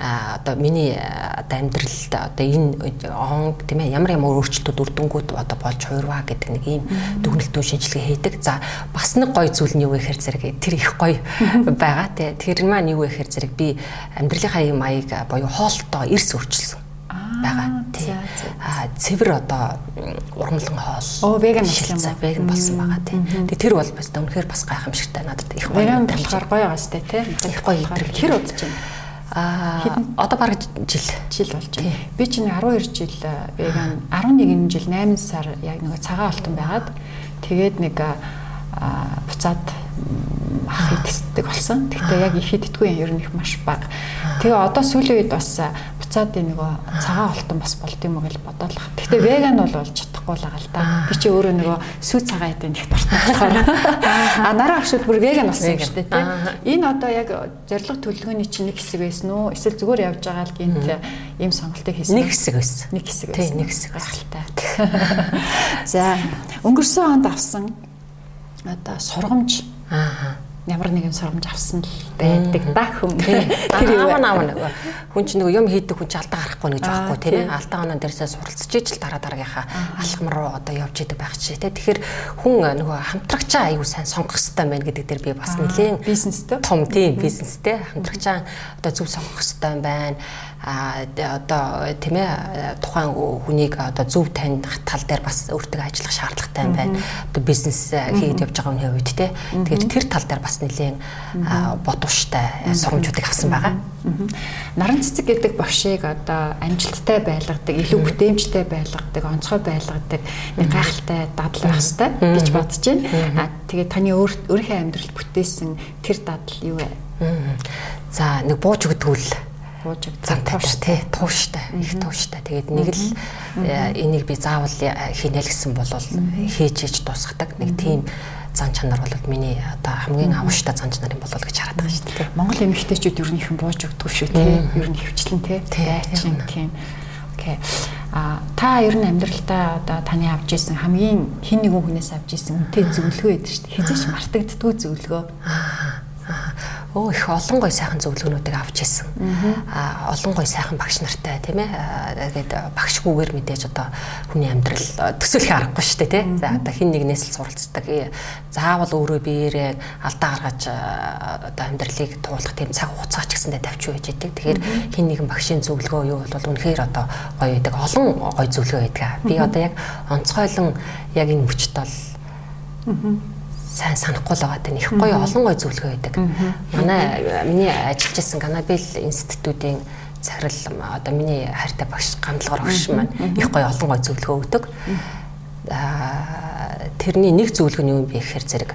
а одоо миний одоо амьдралд одоо энэ он тийм ээ ямар ямар өөрчлөлтүүд үр дүнгууд одоо болж хуурваа гэдэг нэг ийм дүгнэлтүүд шинжилгээ хийдэг. За бас нэг гоё зүйл нь юу вэ гэхээр зэрэг тэр их гоё байгаа тий. Тэр маань юу вэ гэхээр зэрэг би амьдралынхаа юм аяг буюу хоолтоо эрс өөрчилсөн байгаа. Тий. Аа цэвэр одоо ургамлан хоол. Оо веган болсон юм? Веган болсон байгаа тий. Тэгээ тэр бол бас үнэхээр бас гайхамшигтай надад их гоё. Веган болохоор гоё байгаас тий. Их гоё өдрөг. Хэр удаж байна? Аа одоо бараг жил жил болж байна. Би чинь 12 жил веган 11 жил 8 сар яг нэг цагаан алтан байгаад тэгээд нэг буцаад ах иддэг болсон. Гэхдээ яг их иддэггүй ер нь их маш бага. Тэгээ одоо сүүлийн үед бас буцаад нөгөө цагаан олтон бас болд юм уу гэж бодоолах. Гэхдээ веган бол болж чадахгүй л байгаа л да. Би чи өөрөө нөгөө сүү цагаан идэнд их дуртай болохоор. А нараа агшуул бүр веган болсон юм шүү дээ тийм. Энэ одоо яг зориг төлөвлөгөөний чинь нэг хэсэг байсан уу? Эсвэл зүгээр явж байгаа л гинт ийм сонголтыг хийсэн. Нэг хэсэг байсан. Нэг хэсэг байсан. Тийм, нэг хэсэг байхaltaй. За, өнгөрсөн онд авсан одоо сургамж. Аа ямар нэгэн сургамж авсан л байдаг да хүм. Тэр аав аав нөгөө хүн чинь нөгөө юм хийдэг хүн чинь алдаа гарахгүй гэж байхгүй тийм ээ. Алдаа оноо дээрсээ суралцж ижил дараа дараагийнхаа алхам руу одоо явж идэг байх чи тийм. Тэгэхээр хүн нөгөө хамтрагчаа аягүй сайн сонгох хэрэгтэй байна гэдэг дээр би бас нэлээд бизнестэй том тийм бизнестэй хамтрагчаа одоо зөв сонгох хэрэгтэй байна одоо тийм ээ тухайн хүнийг одоо зөв таних тал дээр бас өөртөө ажиллах шаардлагатай байна. Одоо бизнес хийгээд явж байгаа хүний хувьд те. Тэгээд тэр тал дээр бас нэлээд бодвоштай сургамжуудыг авсан байгаа. Наран цэцэг гэдэг багшийг одоо амжилттай байлгадаг, илүү бүтээмжтэй байлгадаг, онцгой байлгадаг нэг гайхалтай дадал байх хэрэгтэй гэж бодож байна. А тэгээд таны өөрийнхөө амьдралд бүтээсэн тэр дадал юу вэ? За нэг бууж өгдгүүл бууж зантай тий тууштай их тууштай тэгээд нэг л э, энийг би заавал хийнэ л гэсэн бол хийж ээж дуусгадаг нэг тийм зан чанар бол миний одоо хамгийн авштай зан чанар юм болол гэж хараад байгаа шүү дээ. Монгол эмэгтэйчүүд ер нь их бууж өгдөг шүү тий. Ер нь хөвчлэн тий. Дайчин тийм. Окей. А та ер нь амьдралдаа одоо таны авч исэн хамгийн хин нэгэн хүнээс авч исэн үнэтэй зөвлөгөө байдаг шүү дээ. Хизээч мартагддгүй зөвлөгөө. Аа өө их олон гой сайхан зөвлөгөөнүүдийг авч ирсэн. Аа олон гой сайхан багш нартай тийм ээ. Тэгээд багшгүйгээр мэдээж одоо хүний амьдрал төсөөлөх аргагүй шүү дээ тийм. За одоо хин нэгнээс л суралцдаг. Заавал өөрөө биеэрээ алдаа гаргаж одоо амьдралыг туулах тийм цаг хугацаа ч гэсэндээ тавьж байж идэг. Тэгэхээр хин нэгэн багшийн зөвлөгөө юу бол үнэхээр одоо гоё байдаг. Олон гоё зөвлөгөө байдаг. Би одоо яг онцгойлон яг энэ мөчт бол сайн санахгүй л байгаа тань. Их гоё олон гоё зөвлөгөө байдаг. Манай миний ажиллаж исэн Ганабел институтийн захирал одоо миний хайртай багш гамдлагаар багш маань их гоё олон гоё зөвлөгөө өгдөг. Аа тэрний нэг зөвлөгөө нь юу юм бэ гэхээр зэрэг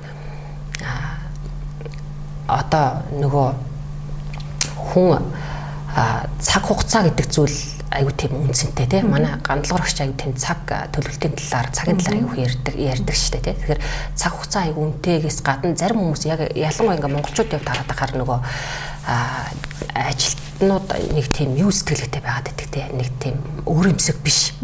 одоо нөгөө хүн цаг хугацаа гэдэг зүйл аюу тийм үнцэнтэй тийм манай гамдлагч аюу тийм цаг төлөвлөлтийн талаар цагийн талаар аюу ярьдаг ярьдаг шүү дээ тийм тэгэхээр цаг хугацаа аюу үнэтэйгээс гадна зарим хүмүүс яг ялангуяа ингээ монголчууд явд хараад ахаар нөгөө ажилтнууд нэг тийм юу сэтгэлгээтэй байгаад байдаг тийм нэг тийм өөрөмсөг биш.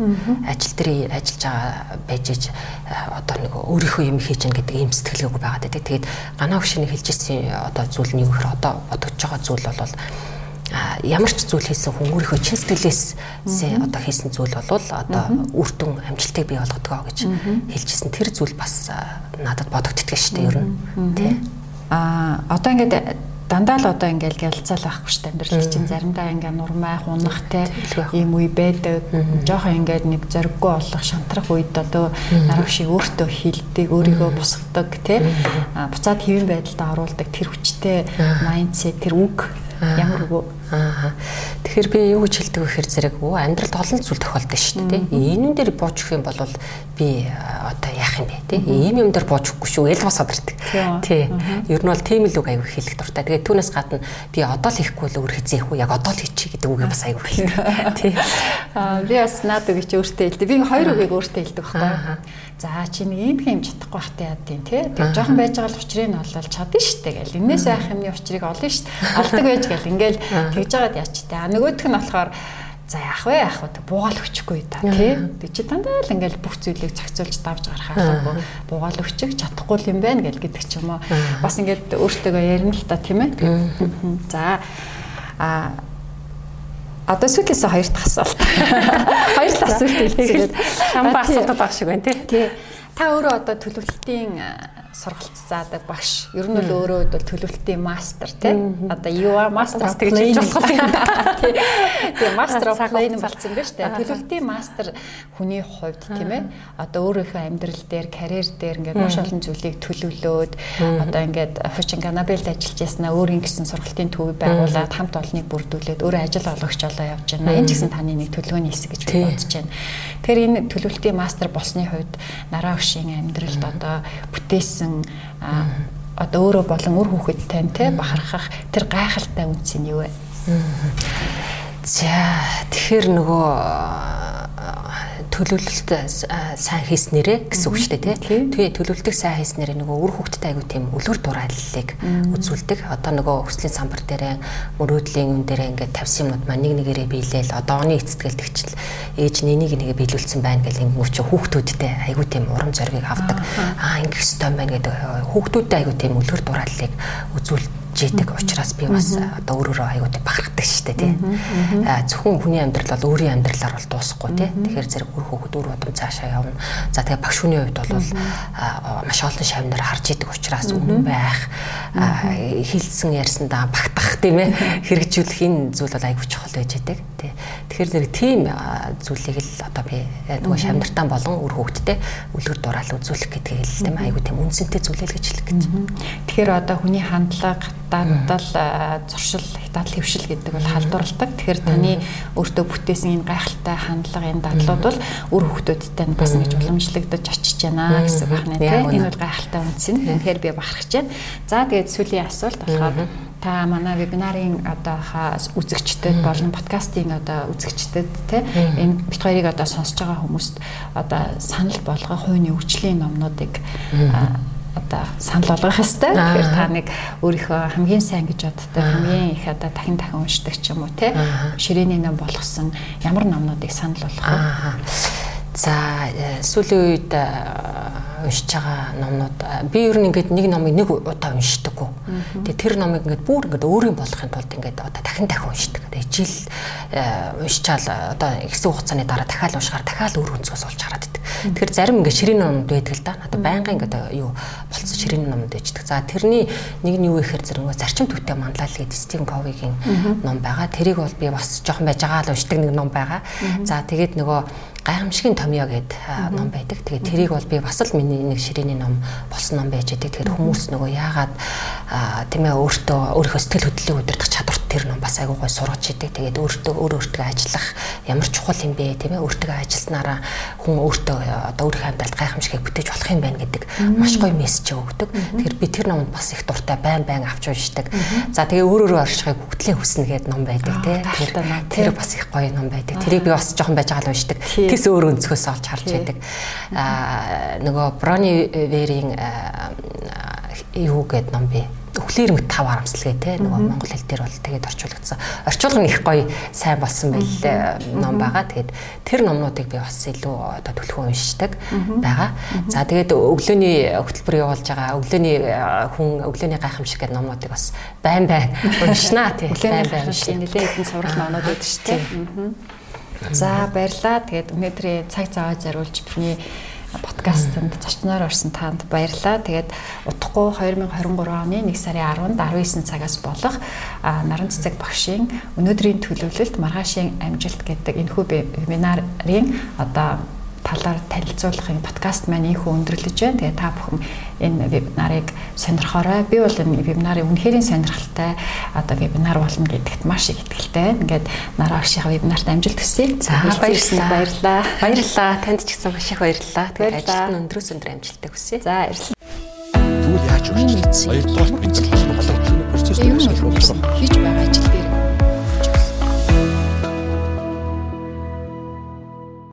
Ажил дээр ажиллаж байгаа байж иж одоо нэг өөрийнхөө юм хийж гэн гэдэг ийм сэтгэлгээгүй байгаад байдаг тэгээд ганаа хөшөний хэлж ирсэн одоо зүйл нь юу гэхээр одоо бодогдож байгаа зүйл бол ямар ч зүйл хийсэн хүн өөрийнхөө чин сэтгэлээс одоо хийсэн зүйл бол одоо үр дүн амжилтыг бий болгодог гэж хэлжсэн. Тэр зүйл бас надад бодогдтдаг шүү дээ ер нь. Тий а одоо ингээд дандаа л одоо ингээл гялцаал байхгүй шүү дээ амьдрал чинь заримдаа ингээ нурмай хунах те ийм үе байдаг. Жоохон ингээд нэг зориггүй болох шантрах үед одоо нарав шиг өөртөө хилдэг өөрийгөө бусгадаг те. Буцаад хэвэн байдалд оруулдаг тэр хүчтэй майндсет тэр үг ямар үг Аа. Тэгэхээр би юу гэж хэлдэг вэ гэхээр зэрэг өө амьдралд олон зүйл тохиолдож шүү дээ. Энүүн дээр бууж өгөх юм бол би одоо яах юм бэ тий? Ийм юм дээр бууж өгөхгүй шүү. Эл босоод ирдэг. Тий. Ер нь бол тийм л үг аягүй хэлэх дуртай. Тэгээд түүнээс гадна би одоо л хийхгүй л өөр хэзээ хийх үү? Яг одоо л хийчих гэдэг үгийг бас аягүй хэлдэг. Тий. Аа би бас наад үгийг чи өөртөө хэлдэг. Би хоёр үгийг өөртөө хэлдэг байхгүй. За чи нэг юм юм чадахгүй бахтай яа тийм тий. Тэг жоохон байж байгаа л учрыг нь олол чадна штэ гэл. Инээс байх юмны учрыг олно штэ. Алдаг байж гэл ингээл тэгж жагаад яач тий. А нөгөөх нь болохоор за яах вэ яах вэ буугаал өчөхгүй да тий. Тэг чи дандаа л ингээл бүх зүйлийг зохицуулж давж гарахаа буугаал өчөг чадахгүй юм байна гэл гэдэг ч юм уу. Бас ингээд өөртөөгөө ярина л та тийм ээ. За а Одоо сүүлээс хоёр дахь асуулт. Хоёр дахь асуулт хэлчихээд чам асуултад баг шиг байна тий. Та өөрөө одоо төлөвлөлтийн сургалт заадаг багш. Ер нь бол өөрөө бол төлөвлөлтийн мастер тий. Одоо аа мастер of planning болох юм. Тэгээ мастер of planning болсон байна шүү дээ. Төлөвлөлтийн мастер хүний хувьд тийм ээ. Одоо өөрийнхөө амьдрал дээр, карьер дээр ингээд маш олон зүйлийг төлөвлөөд одоо ингээд Fortune Ganabel-д ажиллаж яснаа өөрийн гэсэн сургалтын төвийг байгуулад хамт олныг бүрдүүлээд өөрөө ажил олгогч болоо явж байна. Энэ гэсэн таны нэг төлөвлөгөөний хэсэг гэж би бодож байна. Тэгэхээр энэ төлөвлөлтийн мастер болсны хувьд нараа өгшийн амьдралд одоо бүтээсэн одоо өөрөө болон үр хүүхэдтэй те бахархах тэр гайхалтай үнц нь юу вэ? За тэгэхээр нөгөө төлөвлөлт сайн хийснээрээ гэсэн үг шүү дээ тий. Тэгээ төлөвлөлтийг сайн хийснээрээ нөгөө үр хөвгттэй айгу тийм өлөр дурааллыг үзүүлдэг. Одоо нөгөө өслийн самбар дээрээ мөрөөдлийн үн дээрээ ингээд тавьсан юмуд маань нэг нэгээрээ биелээл одоо оны эцэтгэл тэгчил ээж нэнийг нэгэ биелүүлсэн байна гэл ингээд чи хүүхдүүдтэй айгу тийм урам зориг авдаг. Аа ингэх ёстой байна гэдэг хүүхдүүдтэй айгу тийм өлөр дурааллыг үзүүлдэг жийдэг учраас би бас одоо өөрөөрөө аягүй бахархдаг шүү дээ тий. Зөвхөн хүний амьдрал бол өөрийн амьдралаар бол дуусахгүй тий. Тэгэхээр зэрэг үр хөвгүүд үр удам цаашаа явна. За тэгээ багш хүний хувьд бол маш олон шавнаар харж идэг учраас үнэн байх хилцэн ярьсандаа багтах тийм ээ хэрэгжүүлэх энэ зүйл бол аягүй чухал байж идэг тий. Тэгэхээр зэрэг тийм зүйлийг л одоо би нөгөө шавнартаа болон үр хөвгтдээ үлгэр дураал үзүүлэх гэдгийг л тийм аягүй тийм үнцэнтэй зүйлэл гэж хэлэх гэж. Тэгэхээр одоо хүний хандлага дадал зуршил хятад хөвшил гэдэг бол халдварладаг. Тэгэхээр таны өөртөө бүтээсэн энэ гайхалтай хандлага энэ дадлууд бол үр хөвгтөдтэй нь бас ингэж уламжлагдаж очиж байна гэсэн байна тийм. Энэ бол гайхалтай үнс нь. Тэгэхээр би бахархаж байна. За тэгээд сүүлийн асуулт болохоор та манай вебинарын одоо үзэгчдэд болон подкастын одоо үзэгчдэд те энэ бит хоёрыг одоо сонсож байгаа хүмүүст одоо санал болгох хувийн хөгжлийн номнуудыг одоо санал болгох хэвээр. Тэгэхээр та нэг өөрийнхөө хамгийн сайн гэж боддог хамгийн их одоо дахин дахин уншдаг ч юм уу те ширээний ном болгосон ямар номнуудыг санал болгох вэ? За э, сүүлийн үед э, уншиж байгаа номнууд э, би ер нь ингээд нэг номыг нэг удаа уншдаггүй. Тэгээ тэр номыг ингээд бүр ингээд өөрийн болохын тулд ингээд одоо дахин дахин уншдаг. Тэгээ жил уншичаал одоо ихсэн хугацааны дараа дахиад уншихаар дахиад өөр өнцгөөс олж хараад идэг. Тэгэхээр зарим ингээд ширээний номд байдаг л да. Надад байнгын ингээд юу болцсон ширээний номд дэждэг. За тэрний нэг нь юу гэхээр зэрэг зарчим төвтэй манлал гэдэг Стивен Ковигийн ном байгаа. Тэрийг бол би бас жоохон байж байгаа л уншдаг нэг ном байгаа. За тэгээд нөгөө гайхамшигын томьёо гэд ном байдаг. Тэгээд тэрийг бол би бас л миний нэг ширээний ном болсон ном байж байгаа. Тэгэхээр хүмүүс нөгөө яагаад тийм ээ өөртөө өөрийнхөө сэтгэл хөдлөлийг удирдах чадварт тэр ном бас айгүй гой сургаж идэг. Тэгээд өөртөө өөр өөртөө ажиллах ямар чухал юм бэ тийм ээ өөртөө ажилласнараа хүн өөртөө одоо өөрийнхөө амьдралд гайхамшигыг бүтээж болох юм байна гэдэг маш гоё мессеж өгдөг. Тэгэхээр би тэр номонд бас их дуртай байн байн авч уншдаг. За тэгээ өөр өөрөөр оршихыг хөгтлийн хүснэ гэдэг ном байдаг тийм. Тэр бас их гоё ном байдаг. Тэрийг би бас жоохон байж байгаа л уншдаг Тэс өөр өнцгөөс олж харж байдаг. Аа нөгөө Брони Верийн юу гэдэг ном бэ? Өхлөөр мэт тав харамсалгээ те нөгөө монгол хэл дээр бол тэгээд орчуулагдсан. Орчуулгын их гоё сайн болсон байл ном байгаа. Тэгээд тэр номнуудыг би бас илүү одоо төлхөө уншдаг байгаа. За тэгээд өглөөний хөтөлбөр явуулж байгаа өглөөний хүн өглөөний гайхамшиг гэдэг номнуудыг бас байн байн уншнаа тий. Байн байн уншнаа. Нилээ хэдэн сурах номнууд байдаг шүү дээ. За баярлаа. Тэгээд өнөөдрийн цаг цаваа зориулж бидний подкастт зочноор орсон танд баярлалаа. Тэгээд утгагүй 2023 оны 1 сарын 10-нд 19 цагаас болох наран цэцэг багшийн өнөөдрийн төлөвлөлт маргаашийн амжилт гэдэг энэхүү вебинарын одоо талаар танилцуулах энэ подкаст маань ийхүү өндөрлөж байна. Тэгээ та бүхэн энэ вебинарыг сонирхоорой. Би бол энэ вебинарын үнэхээр сонирхолтой одоо вебинар болно гэдэгт маш их итгэлтэй байна. Ингээд нараа агшийнхаа вебинарт амжилт хүсье. За баярлалаа. Баярлалаа. Баярлалаа. Танд ч гэсэн маш их баярлалаа. Тэгээд ажилд нь өндрөөс өндөр амжилттай хүсье. За баярлалаа. Тэгвэл яаж вэ? Баярлалаа. Процесс Хийж байгаа ажил